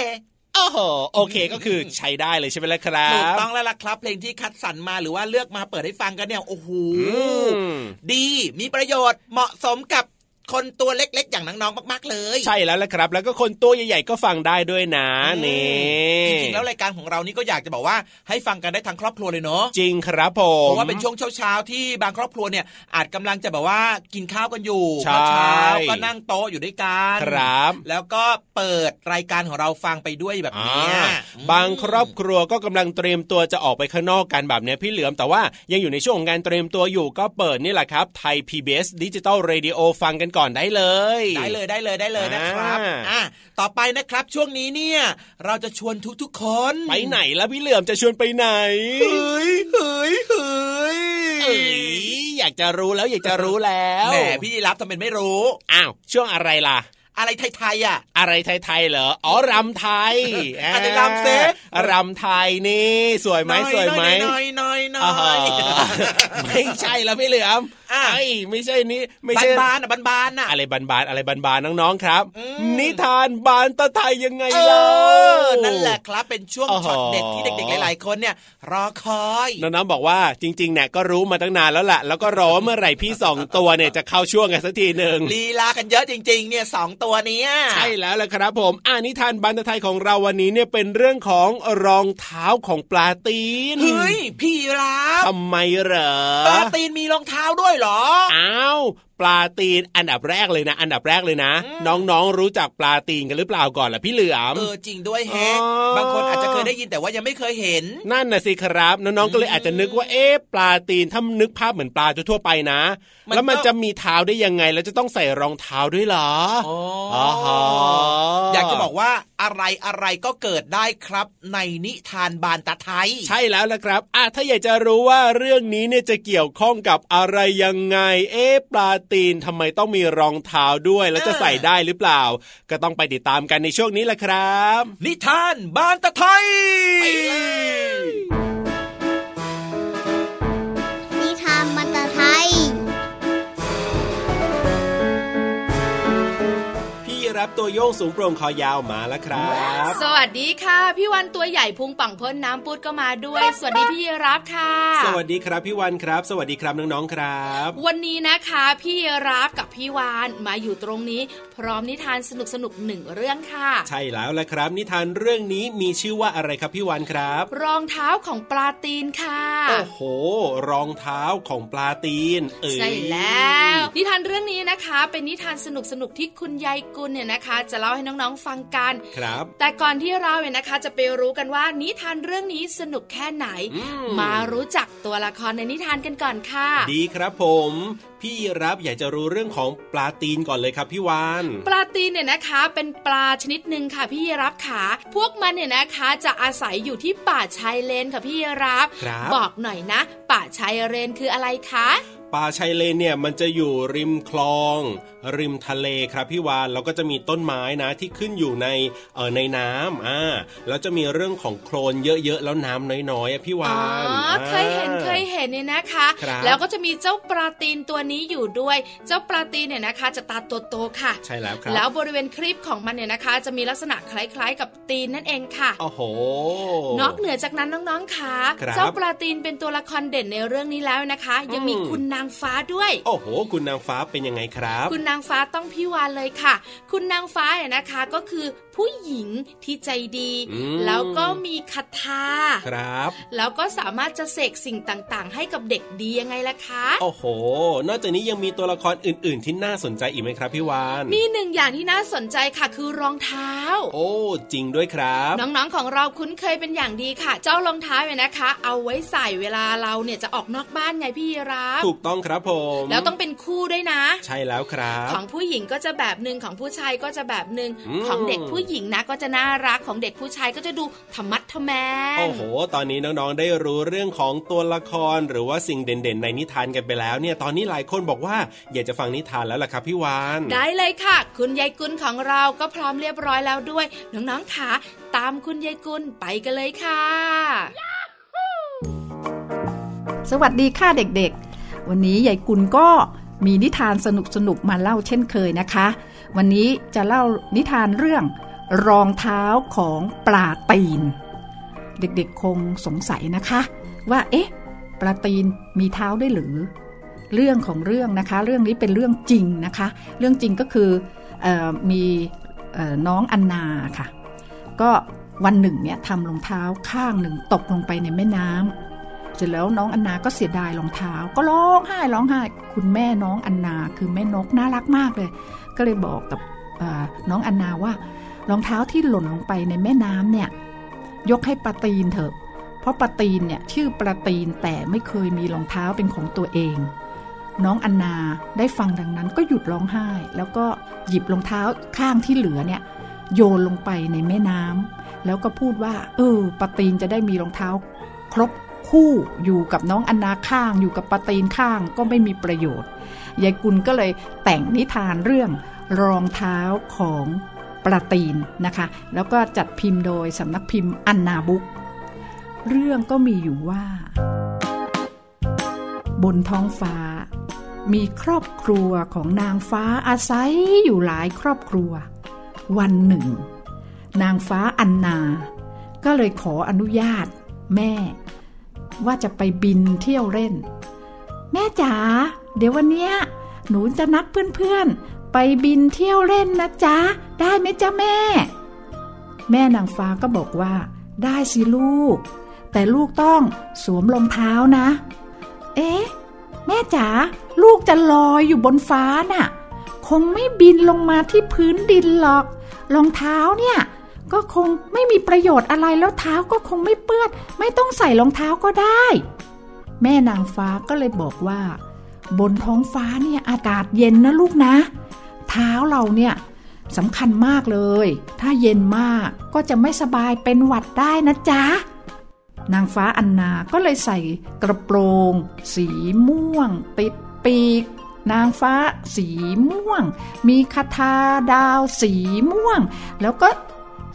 โอ้โหโอเคก็คือใช้ได้เลยใช่ไหมล่ะครัถูกบต้องแล้วล่ะครับเพลงที่คัดสรรมาหรือว่าเลือกมาเปิดให้ฟังกันเนี่ยโอ้โหอืมดีมีประโยชน์เหมาะสมกับ คนตัวเล็ก ๆ อย่างน้องๆมาก ๆ เลย ใช่แล้วละครับ แล้วก็คนตัวใหญ่ๆก็ฟังได้ด้วยนะนี่จริงๆแล้วรายการของเรานี่ก็อยากจะบอกว่าให้ฟังกันได้ทั้งครอบครัวเลยเนาะจริงครับผมเพราะว่าเป็นช่วงเช้าๆที่บางครอบครัวเนี่ย อาจกำลังจะแบบว่ากินข้าวกันอยู่ใช่ข้าวเช้าก็นั่งโต๊ะอยู่ด้วยกันครับแล้วก็เปิดรายการของเราฟังไปด้วยแบบอ่าเนี้ยบางครอบครัวก็กำลังเตรียมตัวจะออกไปข้างนอกกันแบบเนี้ยพี่เหลือมแต่ว่ายังอยู่ในช่วงของการเตรียมตัวอยู่ก็เปิดนี่แหละครับไทย PBS ดิจิตอลเรดิโอฟังกันก่อนได้เลย ได้เลยได้เลยได้เลยนะครับอ่าอะต่อไปนะครับช่วงนี้เนี่ย เราจะชวนทุกๆคนไปไหนแล้วพี่เหลือมจะชวนไปไหนเฮ้ยเฮ้ยเฮ้ยเอ้ยอยากจะรู้แล้วอยากจะรู้แล้วแหมพี่ยีรับทำเป็นไม่รู้อ้าวช่วงอะไรล่ะอะไรไทยๆอะ อะไรไทยๆเหรออ๋อรำไทยอันนี้รำเซรำไทยนี่ สวยไหมสวยไหมน้อยน้อยน้อ่าอยไม่ใช่แล้วพี่เหลือมอะไอ้ยไม่ใช่นี่ไม่บาใช่นบานๆอะบานบานๆอะอะไรบานๆอะไรบานๆน้องๆครับอืมนิทานบานตะไทยยังไงเอล่ะอนั่นแหละครับเป็นช่วงโอ้โหช็อตเด็ดที่เด็กๆ หลาย ๆ คนเนี่ย รอคอยน้องๆบอกว่าจริงๆเนี่ยก็รู้มาตั้งนานแล้วล่ะ แล้วก็รอว่าเมื่อไหร่พี่สองตัวเนี่ยจะเข้าช่วงกันสักทีหนึ่งลีลากันเยอะจริง ๆ เนี่ยสองตัวเนี้ยใช่แล้วละครับผมอ่านิทานบันตะไทยของเราวันนี้เนี่ยเป็นเรื่องของรองเท้าของปลาตีนเฮ้ยพี่รับทำไมเหรอปลาตีนมีรองเท้าด้วยเหรอ อ้าว ปลาตีนอันดับแรกเลยนะ อันดับแรกเลยนะ น้องๆรู้จักปลาตีนกันหรือเปล่าก่อนล่ะพี่เหลือมเออจริงด้วยแฮะอ๋อบางคนอาจจะเคยได้ยินแต่ว่ายังไม่เคยเห็น นั่นน่ะสิครับ น้องๆก็เลยอาจจะนึกว่าเอ๊ะปลาตีนถ้านึกภาพเหมือนปลาทั่วๆไปนะมันแล้วมันก็จะมีเท้าได้ยังไง แล้วจะต้องใส่รองเท้าด้วยเหรออ๋ออ๋อฮะอยากจะบอกว่าอะไรอะไรก็เกิดได้ครับในนิทานบานตะไทย ใช่แล้วละครับอะถ้าอยากจะรู้ว่าเรื่องนี้เนี่ยจะเกี่ยวข้องกับอะไรยังไง เอ๊ะปลาตีนทำไมต้องมีรองเท้าด้วย แล้วจะใส่ได้หรือเปล่า ก็ต้องไปติดตามกันในช่วงนี้แหละครับ นิทานบานตะไทย ตัวโยงสูงโปร่งคอยาวมาแล้วครับ สวัสดีค่ะ พี่วันตัวใหญ่พุงป่องพ้นน้ำปุดก็มาด้วย สวัสดีพี่รับค่ะ สวัสดีครับพี่วันครับ สวัสดีครับน้องๆครับ วันนี้นะคะ พี่รับกับพี่วานมาอยู่ตรงนี้ พร้อมนิทานสนุกสนุกๆหนึ่งเรื่องค่ะ ใช่แล้วละครับ นิทานเรื่องนี้มีชื่อว่าอะไรครับพี่วันครับ รองเท้าของปลาตีนค่ะโอ้โห รองเท้าของปลาตีนเอ้ยใช่แล้ว นิทานเรื่องนี้นะคะ เป็นนิทานสนุกสนุกๆที่คุณยายกุลเนี่ยนะคะ จะเล่าให้น้องๆฟังกันครับ แต่ก่อนที่เราเนี่ยนะคะ จะไปรู้กันว่านิทานเรื่องนี้สนุกแค่ไหนอืมมารู้จักตัวละครในนิทานกันก่อนค่ะ ดีครับผม พี่รับอยากจะรู้เรื่องของปลาตีนก่อนเลยครับพี่วานปลาตีนเนี่ยนะคะ เป็นปลาชนิดหนึ่งค่ะพี่รับขาพวกมันเนี่ยนะคะ จะอาศัยอยู่ที่ป่าชายเลนค่ะพี่รับครับบอกหน่อยนะ ป่าชายเลนคืออะไรคะ ป่าชายเลนเนี่ยมันจะอยู่ริมคลอง ริมทะเลครับพี่วานแล้วก็จะมีต้นไม้นะที่ขึ้นอยู่ในเออในน้ำอ่าแล้วจะมีเรื่องของโคลนเยอะๆแล้วน้ำน้อยๆอะพี่วาอ๋อนเคยเห็นเคยเห็นเนี่ยนะคะครับแล้วก็จะมีเจ้าปลาตีนตัวนี้อยู่ด้วย เจ้าปลาตีนเนี่ยนะคะ จะตาโตๆค่ะ ใช่แล้วครับแล้วบริเวณครีบของมันเนี่ยนะคะ จะมีลักษณะคล้ายๆ กับตีนนั่นเองค่ะโอ้โหนอกเหนือจากนั้นน้องๆคะครับเจ้าปลาตีนเป็นตัวละครเด่นในเรื่องนี้แล้วนะคะ ยังมีอืมคุณนางฟ้าด้วย โอ้โห คุณนางฟ้าเป็นยังไงครับ คุณนางฟ้าต้องพี่วานเลยค่ะ คุณนางฟ้าเนี่ยนะคะก็คือ ผู้หญิงที่ใจดีอืมแล้วก็มีคาถาครับ แล้วก็สามารถจะเสกสิ่งต่างๆ ให้กับเด็กดียังไงล่ะคะ โอ้โห นอกจากนี้ยังมีตัวละครอื่น ๆ ที่น่าสนใจอีกไหมครับพี่วานมีหนึ่งอย่างที่น่าสนใจค่ะคือรองเท้า โอ้จริงด้วยครับ น้องๆของเราคุ้นเคยเป็นอย่างดีค่ะ เจ้ารองเท้าเนี่ยนะคะ เอาไว้ใส่เวลาเราเนี่ยจะออกนอกบ้านไงพี่รับถูกต้องครับผมแล้วต้องเป็นคู่ด้วยนะ ใช่แล้วครับ ของผู้หญิงก็จะแบบหนึ่งของผู้ชายก็จะแบบหนึ่งอืมของเด็กผู้หญิงนะก็จะน่ารักของเด็กผู้ชายก็จะดูธรรมัดทแมงโอ้โห ตอนนี้น้องๆได้รู้เรื่องของตัวละครหรือว่าสิ่งเด่นๆ ในนิทานกันไปแล้วเนี่ยตอนนี้หลายคนบอกว่าอยากจะฟังนิทานแล้วล่ะครับพี่วานได้เลยค่ะ คุณยายกุลของเราก็พร้อมเรียบร้อยแล้วด้วย น้องๆค่ะตามคุณยายกุลไปกันเลยค่ะ สวัสดีค่ะเด็กๆ วันนี้ยายกุลก็มีนิทานสนุกๆมาเล่าเช่นเคยนะคะ วันนี้จะเล่านิทานเรื่อง รองเท้าของปลาตีน เด็กๆคงสงสัยนะคะ ว่าเอ๊ะปลาตีนมีเท้าได้หรือ เรื่องของเรื่องนะคะ เรื่องนี้เป็นเรื่องจริงนะคะ เรื่องจริงก็คือออมีน้องอันนาค่ะ ก็วันหนึ่งเนี่ยทำรองเท้าข้างหนึ่งตกลงไปในแม่น้ำเสร็จแล้วน้องอันนาก็เสียดายรองเท้า ก็ร้องไห้ร้องไห้ คุณแม่น้องอันนาคือแม่นกน่ารักมากเลย ก็เลยบอกกับน้องอันนาว่า รองเท้าที่หล่นลงไปในแม่น้ำเนี่ย ยกให้ปลาตีนเถอะ เพราะปลาตีนเนี่ยชื่อปลาตีนแต่ไม่เคยมีรองเท้าเป็นของตัวเอง น้องอันนาได้ฟังดังนั้นก็หยุดร้องไห้ แล้วก็หยิบรองเท้าข้างที่เหลือเนี่ย โยนลงไปในแม่น้ำแล้วก็พูดว่า เออปาตีนจะได้มีรองเท้า ครบคู่อยู่กับน้องอันนาข้างอยู่กับปาตีนข้างก็ไม่มีประโยชน์ยายกุลก็เลยแต่งนิทานเรื่องรองเท้าของ ปลาตีนนะคะ แล้วก็จัดพิมพ์โดยสำนักพิมพ์อันนาบุ๊กเรื่องก็มีอยู่ว่า บนท้องฟ้า มีครอบครัวของนางฟ้าอาศัยอยู่หลายครอบครัว วันหนึ่ง นางฟ้าอันนา ก็เลยขออนุญาต แม่ ว่าจะไปบินเที่ยวเล่น แม่จ๋าเดี๋ยววันเนี้ยหนูจะนัดเพื่อนๆ ไปบินเที่ยวเล่นนะจ๊ะ ได้ไหมจ๊ะแม่ แม่นางฟ้าก็บอกว่า ได้สิลูก แต่ลูกต้องสวมรองเท้านะ เอ๊ะ แม่จ๋าลูกจะลอยอยู่บนฟ้าน่ะ คงไม่บินลงมาที่พื้นดินหรอก รองเท้าเนี่ย ก็คงไม่มีประโยชน์อะไรแล้วเท้าก็คงไม่เปื้อน ไม่ต้องใส่รองเท้าก็ได้ แม่นางฟ้าก็เลยบอกว่า บนท้องฟ้าเนี่ยอากาศเย็นนะลูกนะ เท้าเราเนี่ยสำคัญมากเลย ถ้าเย็นมากก็จะไม่สบายเป็นหวัดได้นะจ๊ะ นางฟ้าอันนาก็เลยใส่กระโปรง สีม่วง ติดปีก นางฟ้าสีม่วง มีคาทาดาวสีม่วง แล้วก็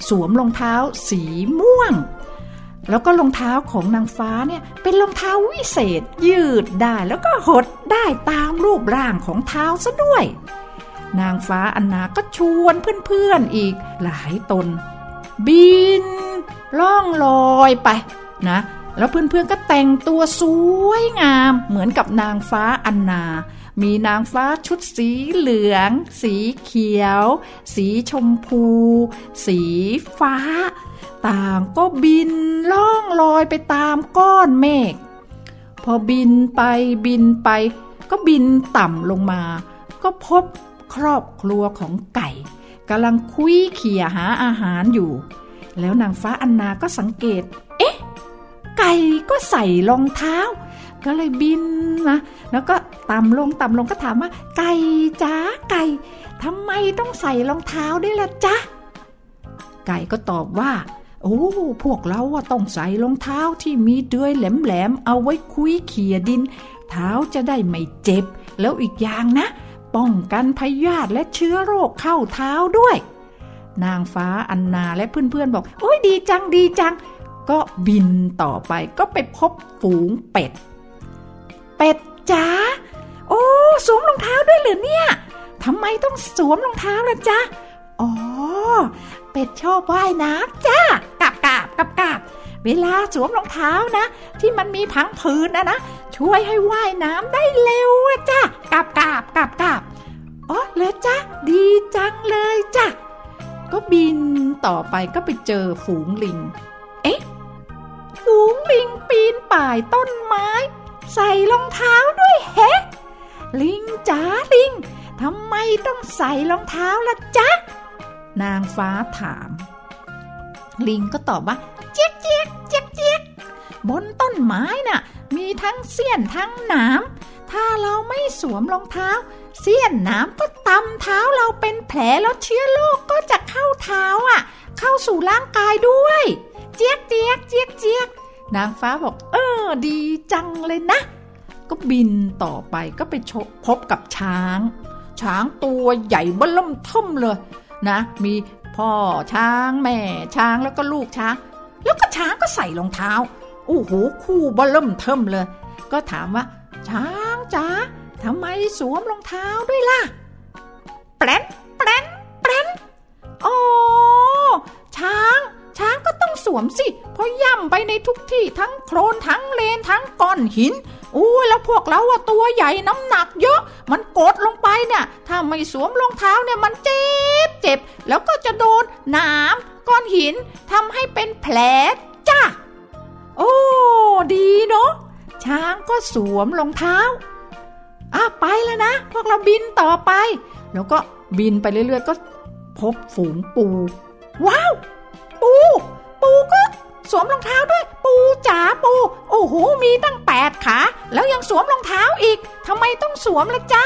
สวมรองเท้าสีม่วง แล้วก็รองเท้าของนางฟ้าเนี่ยเป็นรองเท้าวิเศษยืดได้แล้วก็หดได้ตามรูปร่างของเท้าซะด้วย นางฟ้าอันนาก็ชวนเพื่อนๆอีกหลายตน บิน ล่องลอยไปนะ แล้วเพื่อนๆก็แต่งตัวสวยงาม เหมือนกับนางฟ้าอันนา มีนางฟ้าชุดสีเหลือง สีเขียว สีชมพู สีฟ้า ต่างก็บินล่องลอยไปตามก้อนเมฆพอบินไปบินไป ก็บินต่ำลงมา ก็พบ ครอบครัวของไก่กำลังคุยเขี่ยหาอาหารอยู่ แล้วนางฟ้าอันนาก็สังเกต เอ๊ะ ไก่ก็ใส่รองเท้า ก็เลยบินนะแล้วก็ต่ำลงต่ำลงก็ถามว่า ไก่จ้าไก่ทำไมต้องใส่รองเท้าด้วยล่ะจ๊ะ ไก่ก็ตอบว่า โอ้ พวกเราอะต้องใส่รองเท้าที่มีเดือยแหลมๆเอาไว้คุยเขี่ยดิน เท้าจะได้ไม่เจ็บ แล้วอีกอย่างนะ ป้องกันพยาธิและเชื้อโรคเข้าเท้าด้วย นางฟ้าอันนาและเพื่อนๆบอก โอ้ยดีจังดีจัง ก็บินต่อไปก็ไปพบฝูงเป็ด เป็ดจ๋าโอ้สวมรองเท้าด้วยเหรอเนี่ยทำไมต้องสวมรองเท้าล่ะจ๊ะอ๋อเป็ดชอบว่ายน้ำจ้ากาบกาบกาบกาบ เวลาสวมรองเท้านะ ที่มันมีพังผืนนะนะ ช่วยให้ว่ายน้ำได้เร็วจ้ากาบกาบกาบกาบอ๋อเลยจ้ะดีจังเลยจ้ะก็บินต่อไปก็ไปเจอฝูงลิง เอ๊ะ ฝูงลิงปีนป่ายต้นไม้ ใส่รองเท้าด้วยเฮลิงจ๋าลิงทำไมต้องใส่รองเท้าล่ะจ๊ะ นางฟ้าถาม ลิงก็ตอบว่า เจี๊ยกเจี๊ยกเจี๊ยกเจี๊ยกบนต้นไม้น่ะ มีทั้งเสี้ยนทั้งหนามถ้าเราไม่สวมรองเท้า เสี้ยนหนามก็ตำเท้าเราเป็นแผลแล้วเชื้อโรคก็จะเข้าเท้าอะ เข้าสู่ร่างกายด้วย เจี๊ยกเจี๊ยกเจี๊ยกเจี๊ยกนางฟ้าบอก เออ ดีจังเลยนะ ก็บินต่อไปก็ไปพบกับช้าง ช้างตัวใหญ่บิ่มทิมเลย นะ มีพ่อช้างแม่ช้างแล้วก็ลูกช้าง แล้วก็ช้างก็ใส่รองเท้าโอ้โหคู่เบิ่มเทิมเลย ก็ถามว่า ช้างจ๋าทำไมสวมรองเท้าด้วยล่ะ แปลนแปลนแปลนโอ้ช้าง ช้างก็ต้องสวมสิ เพราะย่ำไปในทุกที่ทั้งโครนทั้งเลนทั้งก้อนหินอู้แล้วพวกเราอะตัวใหญ่น้ำหนักเยอะ มันกดลงไปเนี่ย ถ้าไม่สวมรองเท้าเนี่ยมันเจ็บเจ็บ แล้วก็จะโดนน้ำ ก้อนหินทำให้เป็นแผลจ้าโอ้ ดีเนาะช้างก็สวมรองเท้าอะไปแล้วนะ พวกเราบินต่อไป แล้วก็บินไปเรื่อยๆ ก็พบฝูงปู ว้าว ปู ปูก็สวมรองเท้าด้วย ปูจ๋าปู โอ้โห มีตั้งแปดขา แล้วยังสวมรองเท้าอีกทำไมต้องสวมล่ะจ๊ะ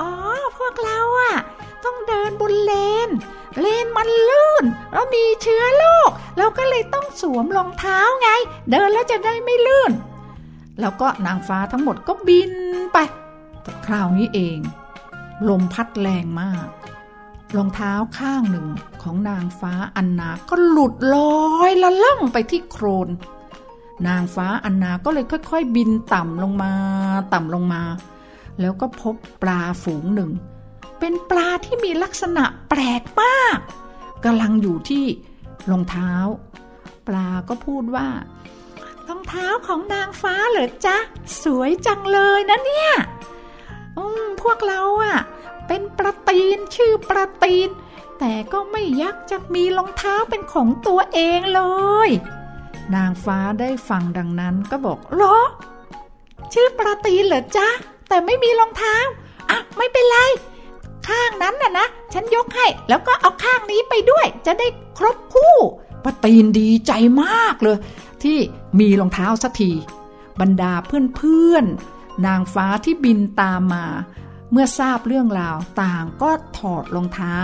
อ๋อ พวกเราอะต้องเดินบนเลน เลนมันลื่น แล้วมีเชื้อโรคเราก็เลยต้องสวมรองเท้าไง เดินแล้วจะได้ไม่ลื่น แล้วก็นางฟ้าทั้งหมดก็บินไป แต่คราวนี้เอง ลมพัดแรงมาก รองเท้าข้างหนึ่งของนางฟ้าอันนาก็หลุดลอยละล่องไปที่โครน นางฟ้าอันนาก็เลยค่อย ๆ บินต่ำลงมา ต่ำลงมา แล้วก็พบปลาฝูงหนึ่ง เป็นปลาที่มีลักษณะแปลกมากกำลังอยู่ที่รองเท้า ปลาก็พูดว่ารองเท้าของนางฟ้าเหรอจ๊ะ สวยจังเลยนะเนี่ยอืมพวกเราอะเป็นประตีนชื่อประตีน แต่ก็ไม่ยักจะมีรองเท้าเป็นของตัวเองเลย นางฟ้าได้ฟังดังนั้นก็บอกหรอชื่อประตีนเหรอจ๊ะ แต่ไม่มีรองเท้าอะไม่เป็นไร ข้างนั้นน่ะนะ ฉันยกให้ แล้วก็เอาข้างนี้ไปด้วย จะได้ครบคู่ประตีนดีใจมากเลย ที่มีรองเท้าสักที บรรดาเพื่อนๆ นางฟ้าที่บินตามมา เมื่อทราบเรื่องราวต่างก็ถอดรองเท้า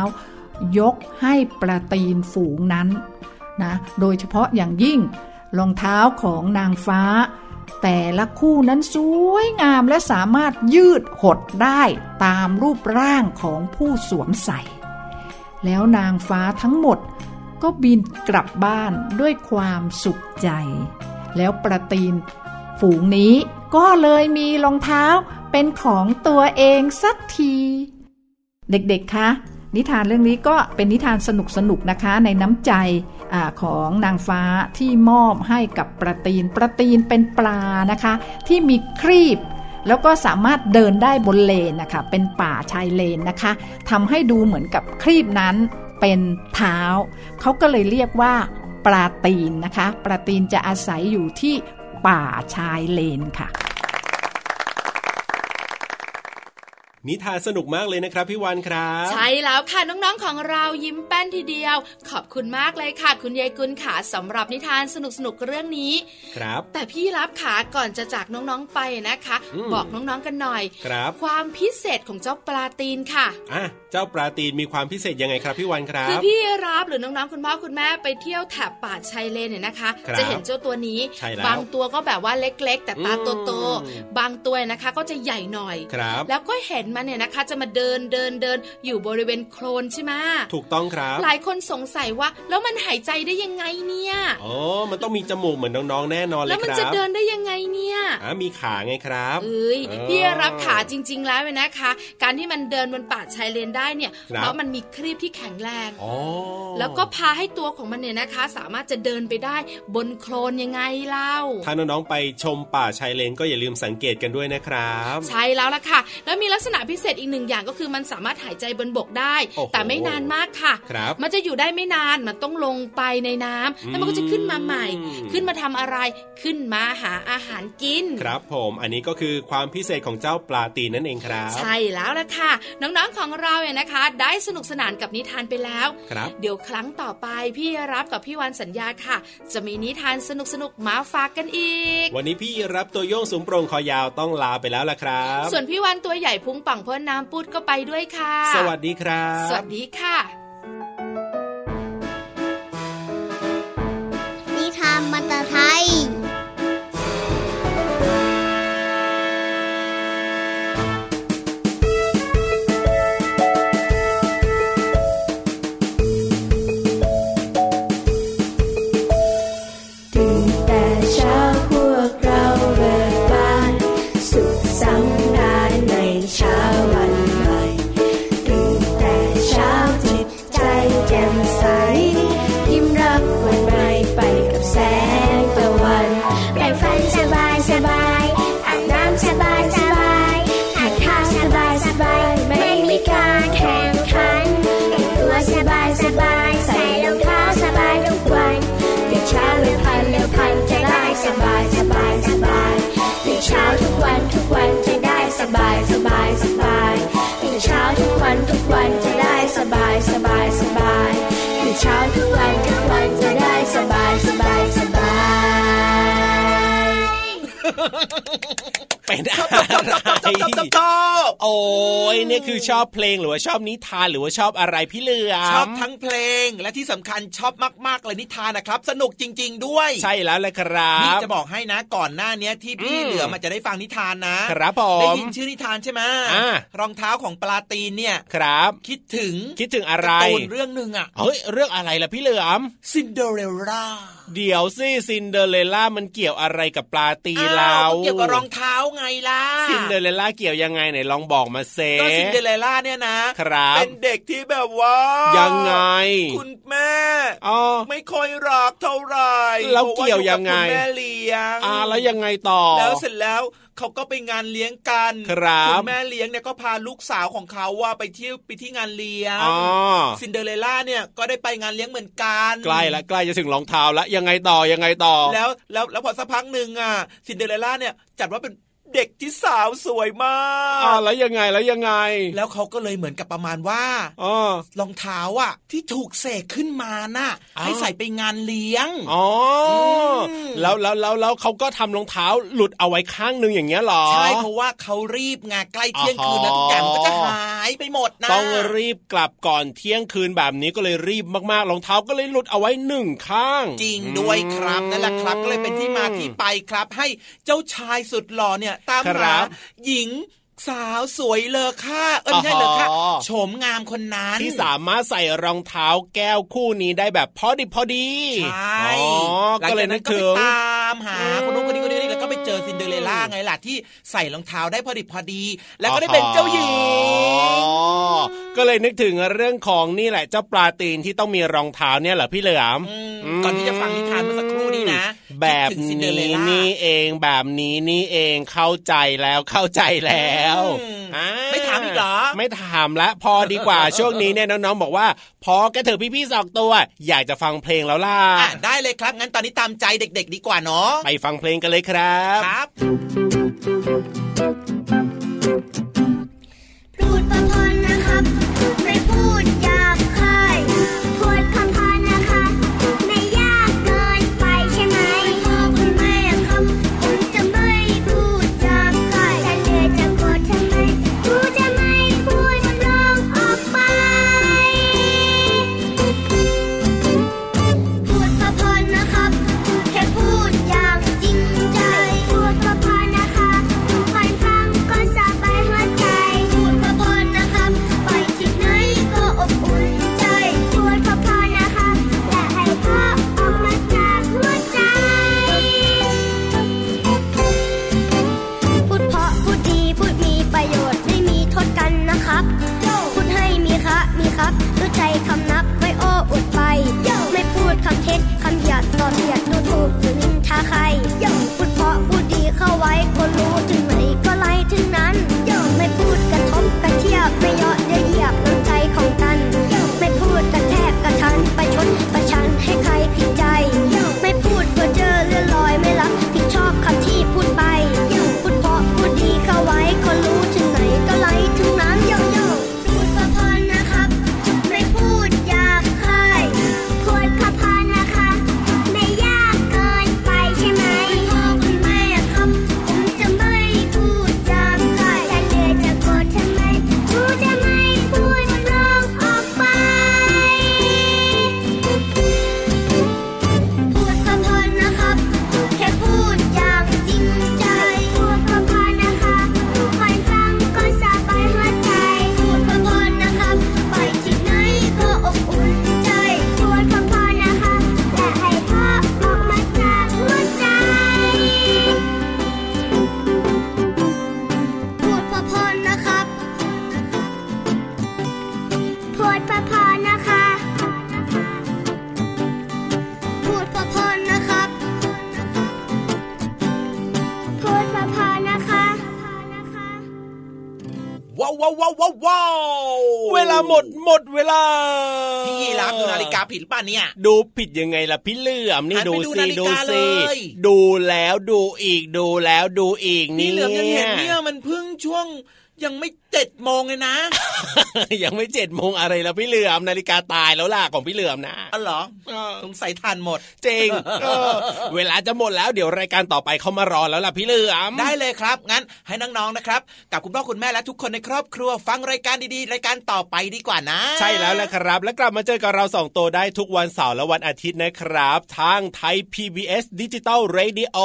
ยกให้ประตีนฝูงนั้นนะ โดยเฉพาะอย่างยิ่งรองเท้าของนางฟ้า แต่ละคู่นั้นสวยงามและสามารถยืดหดได้ตามรูปร่างของผู้สวมใส่ แล้วนางฟ้าทั้งหมดก็บินกลับบ้านด้วยความสุขใจ แล้วประตีนฝูงนี้ก็เลยมีรองเท้าเป็นของตัวเองสักที เด็กๆ คะ นิทานเรื่องนี้ก็เป็นนิทานสนุกๆนะคะในน้ำใจอของนางฟ้าที่มอบให้กับประตีน ประตีนเป็นปลานะคะ ที่มีครีบ แล้วก็สามารถเดินได้บนเลนนะคะ เป็นป่าชายเลนนะคะทำให้ดูเหมือนกับครีบนั้นเป็นเท้า เขาก็เลยเรียกว่าปลาตีนนะคะ ปลาตีนจะอาศัยอยู่ที่ป่าชายเลนค่ะ นิทานสนุกมากเลยนะครับพี่วันครับ ใช่แล้วค่ะน้องๆของเรายิ้มแป้นทีเดียว ขอบคุณมากเลยค่ะ คุณยายกุลขาสำหรับนิทานสนุกๆเรื่องนี้ ครับ แต่พี่รับขาก่อนจะจากน้องๆไปนะคะอืมบอกน้องๆกันหน่อยครับความพิเศษของเจ้าปลาตีนค่ะอะ เจ้าปลาตีนมีความพิเศษยังไงครับพี่วันครัคือบพี่รับหรือน้องๆคุณพ่อคุณแม่ไปเที่ยวแถบป่าชายเลนเนี่ยนะคะครับจะเห็นเจ้าตัวนี้ใช่แล้วบางตัวก็แบบว่าเล็ก ๆ แต่ตาอืมโตๆบางตัวนะคะก็จะใหญ่หน่อยครับแล้วก็เห็นมันเนี่ยนะคะ จะมาเดินเดินเดินอยู่บริเวณโคลนใช่ไหมถูกต้องครับ หลายคนสงสัยว่าแล้วมันหายใจได้ยังไงเนี่ยอ๋อมันต้องมีจมูกเหมือนน้องๆแน่นอนเลแล้ยวคมันรับจะเดินได้ยังไงเนี่ยอะมีขาไงครับเอ้ยเออพี่รับขาจริง ๆ แล้วเว้ยนะคะ การที่มันเดินบนป่าชายเลนได้เนี่ยครับเพราะมันมีครีบที่แข็งแรงอ๋อแล้วก็พาให้ตัวของมันเนี่ยนะคะ สามารถจะเดินไปได้บนโคลนยังไงเล่า ถ้าน้องๆไปชมป่าชายเลนก็อย่าลืมสังเกตกันด้วยนะครับ ใช่แล้วล่ะค่ะ แล้วมีลักษณะพิเศษอีกหนึ่งอย่างก็คือมันสามารถหายใจบนบกได้โอ้โหแต่ไม่นานมากค่ะครับมันจะอยู่ได้ไม่นานมันต้องลงไปในน้ำแล้วมันก็จะขึ้นมาใหม่อืมขึ้นมาทำอะไรขึ้นมาหาอาหารกิน ครับผมอันนี้ก็คือความพิเศษของเจ้าปลาตีนนั่นเองครับ ใช่แล้วล่ะค่ะ น้องๆของเราเนี่ยนะคะ ได้สนุกสนานกับนิทานไปแล้วครับเดี๋ยวครั้งต่อไปพี่รับกับพี่วันสัญญาค่ะ จะมีนิทานสนุกๆมาฝากกันอีก วันนี้พี่รับตัวโยงสูงโปร่งคอยาวต้องลาไปแล้วล่ะครับ ส่วนพี่วันตัวใหญ่พุงป่องพ่นน้ำปุดก็ไปด้วยค่ะ สวัสดีครับ สวัสดีค่ะ รือว่าชอบนิทานหรือว่าชอบอะไรพี่เหลือมชอบทั้งเพลงและที่สำคัญชอบมากๆเลยนิทานนะครับ สนุกจริง ๆ ด้วย ใช่แล้วแหละครับนี่จะบอกให้นะก่อนหน้าเนี้ยที่พี่อืมเหลือมันจะได้ฟังนิทานนะครับพอได้ยินชื่อนิทานใช่ไหมอ่ารองเท้าของปลาตีนเนี่ยครับ คิดถึงคิดถึงอะไรการ์ตูนเรื่องหนึ่งอะเฮ้ยเรื่องอะไรล่ะพี่เหลือมซินเดอเรลล่าเดี๋ยวสิซินเดอเรลล่ามันเกี่ยวอะไรกับปลาตีนเราเกี่ยวกับรองเท้าไงล่ะซินเดอเรลล่าเกี่ยวยังไงไหนลองบอกมาซิก็ซินเดอเรลล่าเนี่ยนะครับเป็นเด็กที่แบบว่า ยังไง คุณแม่อ๋อไม่ค่อยรักเท่าไหร่แล้วเกี่ยวยังไงเพราะว่าอกับคุณแม่เลี้ยงอ่าแล้วยังไงต่อ แล้วเสร็จแล้วเขาก็ไปงานเลี้ยงกันครับคุณแม่เลี้ยงเนี่ยก็พาลูกสาวของเขาว่าไปเที่ยวไปที่งานเลี้ยงอ๋อซินเดอเรลล่าเนี่ยก็ได้ไปงานเลี้ยงเหมือนกันใกล้ละใกล้จะถึงรองเท้าแล้วยังไงต่อยังไงต่อ แล้วแล้วแล้วพอสักพักหนึ่งอะซินเดอเรลล่าเนี่ยจัดว่าเป็น เด็กที่สาวสวยมาอ่ากแล้วยังไงแล้วยังไง แล้วเขาก็เลยเหมือนกับประมาณว่าอ๋อรองเท้าอะ ที่ถูกเสกขึ้นมาน่ะอ้าวให้ใส่ไปงานเลี้ยงอ๋ออมแล้วแล้วแล้วแล้วเขาก็ทำรองเท้าหลุดเอาไว้ข้างหนึ่งอย่างเงี้ยเหรอใช่เพราะว่าเขารีบไงใกล้เที่ยงคืนแล้วอ๋อทุกอย่างมันก็จะหายไปหมดนะต้องรีบกลับก่อนเที่ยงคืนแบบนี้ก็เลยรีบมากๆรองเท้าก็เลยหลุดเอาไว้หนึ่งข้าง จริงด้วยครับนั่นแหละครับก็เลยเป็นที่มาที่ไปครับ ให้เจ้าชายสุดหล่อเนี่ยตามหาครับหญิง สาวสวยเลอค่าเออไม่ใช่เลอค่าอ๋อโฉมงามคนนั้น ที่สามารถใส่รองเท้าแก้วคู่นี้ได้แบบพอดีพอดีใช่อ๋อก็เลยนึกถึงหลังจากนั้นก็ถึไปงตามหาคนนู้นคนนี้คนนี้แล้วก็ไปเจอซินเดอเรลล่าไงล่ะที่ใส่รองเท้าได้พอดีพอดี แล้วก็ได้เป็นเจ้าหญิงอ๋อก็เลยนึกถึงเรื่องของนี่แหละเจ้าปลาตีนที่ต้องมีรองเท้าเนี่ยเหรอพี่เหลือมอืมก่อนที่จะฟังนิทานเมื่อสักครู่นี้นะ แบบคิดถึงซินเดอนี้เรลล่านี่เองแบบนี้นี่เองเข้าใจแล้วเข้าใจแล้วอืมอ่ไม่ถามอีกเหรอ ไม่ถามละพอดีกว่าช่วงนี้เนี่ยน้องๆบอกว่า พอกระเถอะพี่ๆสองตัว อยากจะฟังเพลงแล้วล่ะอะได้เลยครับงั้นตอนนี้ตามใจเด็ก ๆ ดีกว่าเนาะไปฟังเพลงกันเลยครับครับ ผิดหรือเปล่าเนี่ย ดูผิดยังไงล่ะพี่เหลือมนี่หันดูไปดูสินาฬิดูกาสิเลยดูแล้วดูอีกดูแล้วดูอีกนี่นี่เหลือมยังเห็นเนี่ยมันเพิ่งช่วงยังไม่ เจ็ดโมงเลยนะ ยังไม่เจ็ดโมงอะไรแล้วพี่เหลือมนาฬิกาตายแล้วล่ะของพี่เหลือมนะอ๋อเหรอเออสงสัยทานหมดจริงเออเวลาจะหมดแล้วเดี๋ยวรายการต่อไปเขามารอแล้วล่ะพี่เหลือมได้เลยครับ งั้นให้น้องๆนะครับ กับคุณพ่อคุณแม่และทุกคนในครอบครัวฟังรายการดีๆ รายการต่อไปดีกว่านะ ใช่แล้วแหละครับ และกลับมาเจอกับเราสองตัวได้ทุกวันเสาร์และวันอาทิตย์นะครับ ทางไทย PBS ดิจิตอล Radio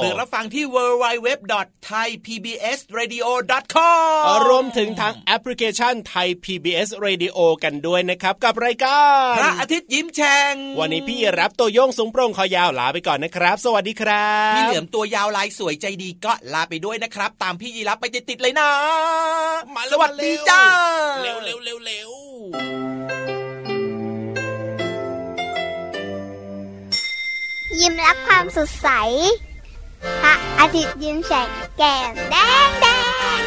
หรือรับฟังที่ www.thaipbsradio.com รวมถึงทางแอปพลิเคชันไทย PBS Radio กันด้วยนะครับ กับรายการพระอาทิตย์ยิ้มแฉ่งวันนี้พี่รับตัวโยงสูงโปร่งคอยาวลาไปก่อนนะครับ สวัสดีครับพี่เหลือมตัวยาวลายสวยใจดีก็ลาไปด้วยนะครับ ตามพี่ยีรับไปติดๆเลยนะมาสวัสดีจ้าเร็วเร็วเร็วเร็วยิ้มรับความสดใสพระอาทิตย์ยิ้มแฉกแก้มแดงแดง